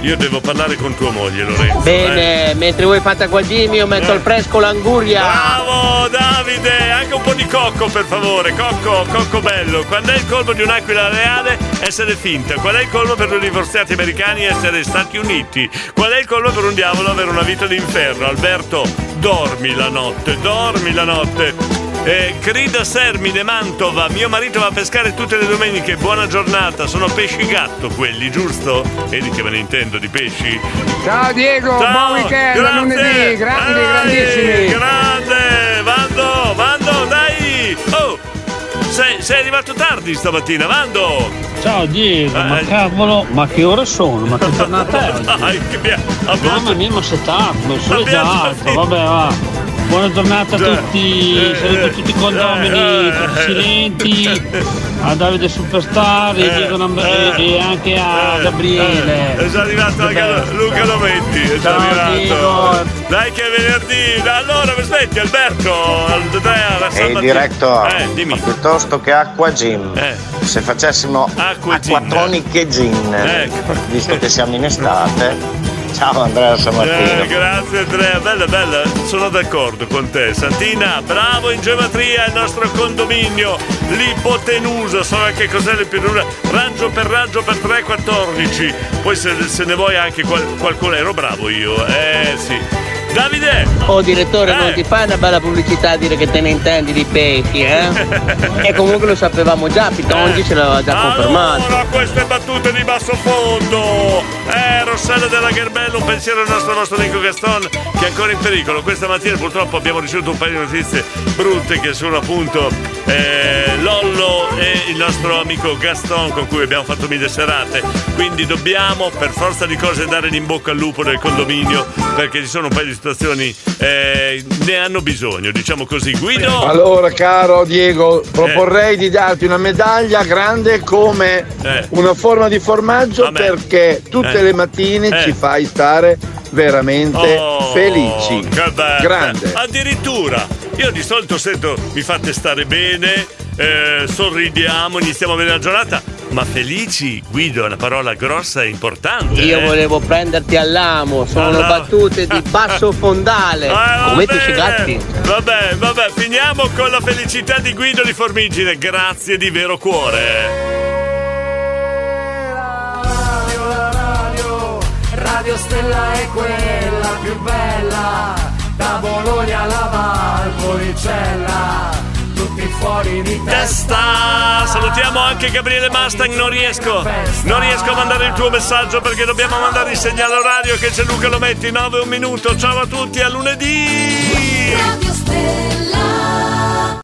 Io devo parlare con tua moglie, Lorenzo. Bene, eh. mentre voi fate gualdini io metto al fresco l'anguria. Bravo Davide, anche un po' di cocco per favore, cocco, cocco bello. Quando è il colmo di un'aquila reale? Essere finta. Qual è il colmo per due divorziati americani? Essere Stati Uniti. Qual è il colmo per un diavolo avere una vita d'inferno? Alberto, dormi la notte, dormi la notte. Eh, Crida Sermine, Mantova, mio marito va a pescare tutte le domeniche, buona giornata, sono pesci gatto quelli, giusto? Vedi che me ne intendo di pesci? Ciao Diego, Ciao, buon weekend, grazie. lunedì, grandi, Dai, grandissimi. Grande, Vando, Vando, dai! Oh, sei, sei arrivato tardi stamattina, Vando! Ciao Diego, ma Eh. cavolo, ma che ore sono? Ma che giornata è oggi? Dai, che abbiamo- Mamma mia, ma sei tardi, è già alto, vabbè va. Buona giornata a tutti, Eh, saluto eh, tutti i condomini, tutti eh. silenti, a Davide Superstar e, Diego Nam- e- anche a Gabriele. È già arrivato anche. Luca Lometti, è già arrivato. Dai che è venerdì. Allora, mi aspetti Alberto, Andrea, la Ehi director, Eh, dimmi. ma piuttosto che acqua gin, se facessimo Acqua gin. acquatroniche gin, Ecco. visto che siamo in estate. Ciao Andrea Sammartino. Eh, grazie Andrea, bella bella, sono d'accordo con te. Santina, bravo in geometria, il nostro condominio, l'ipotenusa, so anche cos'è l'ipotenusa, raggio per raggio per 3,14. Poi se, se ne vuoi anche qual- qualcuno, ero bravo io, eh sì. Davide! Oh direttore, Eh. non ti fai una bella pubblicità a dire che te ne intendi di pesci, eh? e comunque lo sapevamo già, Pitongi ce l'aveva già confermato. Allora, queste battute di basso fondo. Eh, Rossella della Gerbello, un pensiero al nostro nostro amico Gaston che è ancora in pericolo. Questa mattina purtroppo abbiamo ricevuto un paio di notizie brutte che sono appunto eh, Lollo e il nostro amico Gaston con cui abbiamo fatto mille serate. Quindi dobbiamo per forza di cose dare in bocca al lupo del condominio perché ci sono un paio di situazioni eh, ne hanno bisogno, diciamo così. Guido! Allora, caro Diego, proporrei di darti una medaglia grande come Eh. una forma di formaggio perché tutte Eh. le mattine Eh. ci fai stare veramente Oh, felici. Che bello. Grande. Addirittura, io di solito sento mi fate stare bene, eh, sorridiamo, iniziamo bene la giornata, ma felici, Guido, è una parola grossa e importante. Io eh. volevo prenderti all'amo, sono Allora. battute di basso fondale, va come pesci gatti. Vabbè, vabbè, finiamo con la felicità di Guido di Formigine. Grazie di vero cuore. Radio Stella è quella più bella, da Bologna alla Valpolicella, tutti fuori di Testa! Salutiamo anche Gabriele Mustang, non riesco, non riesco a mandare il tuo messaggio perché dobbiamo mandare il segnale orario che c'è Luca Lometti, 9 un minuto, ciao a tutti, a lunedì!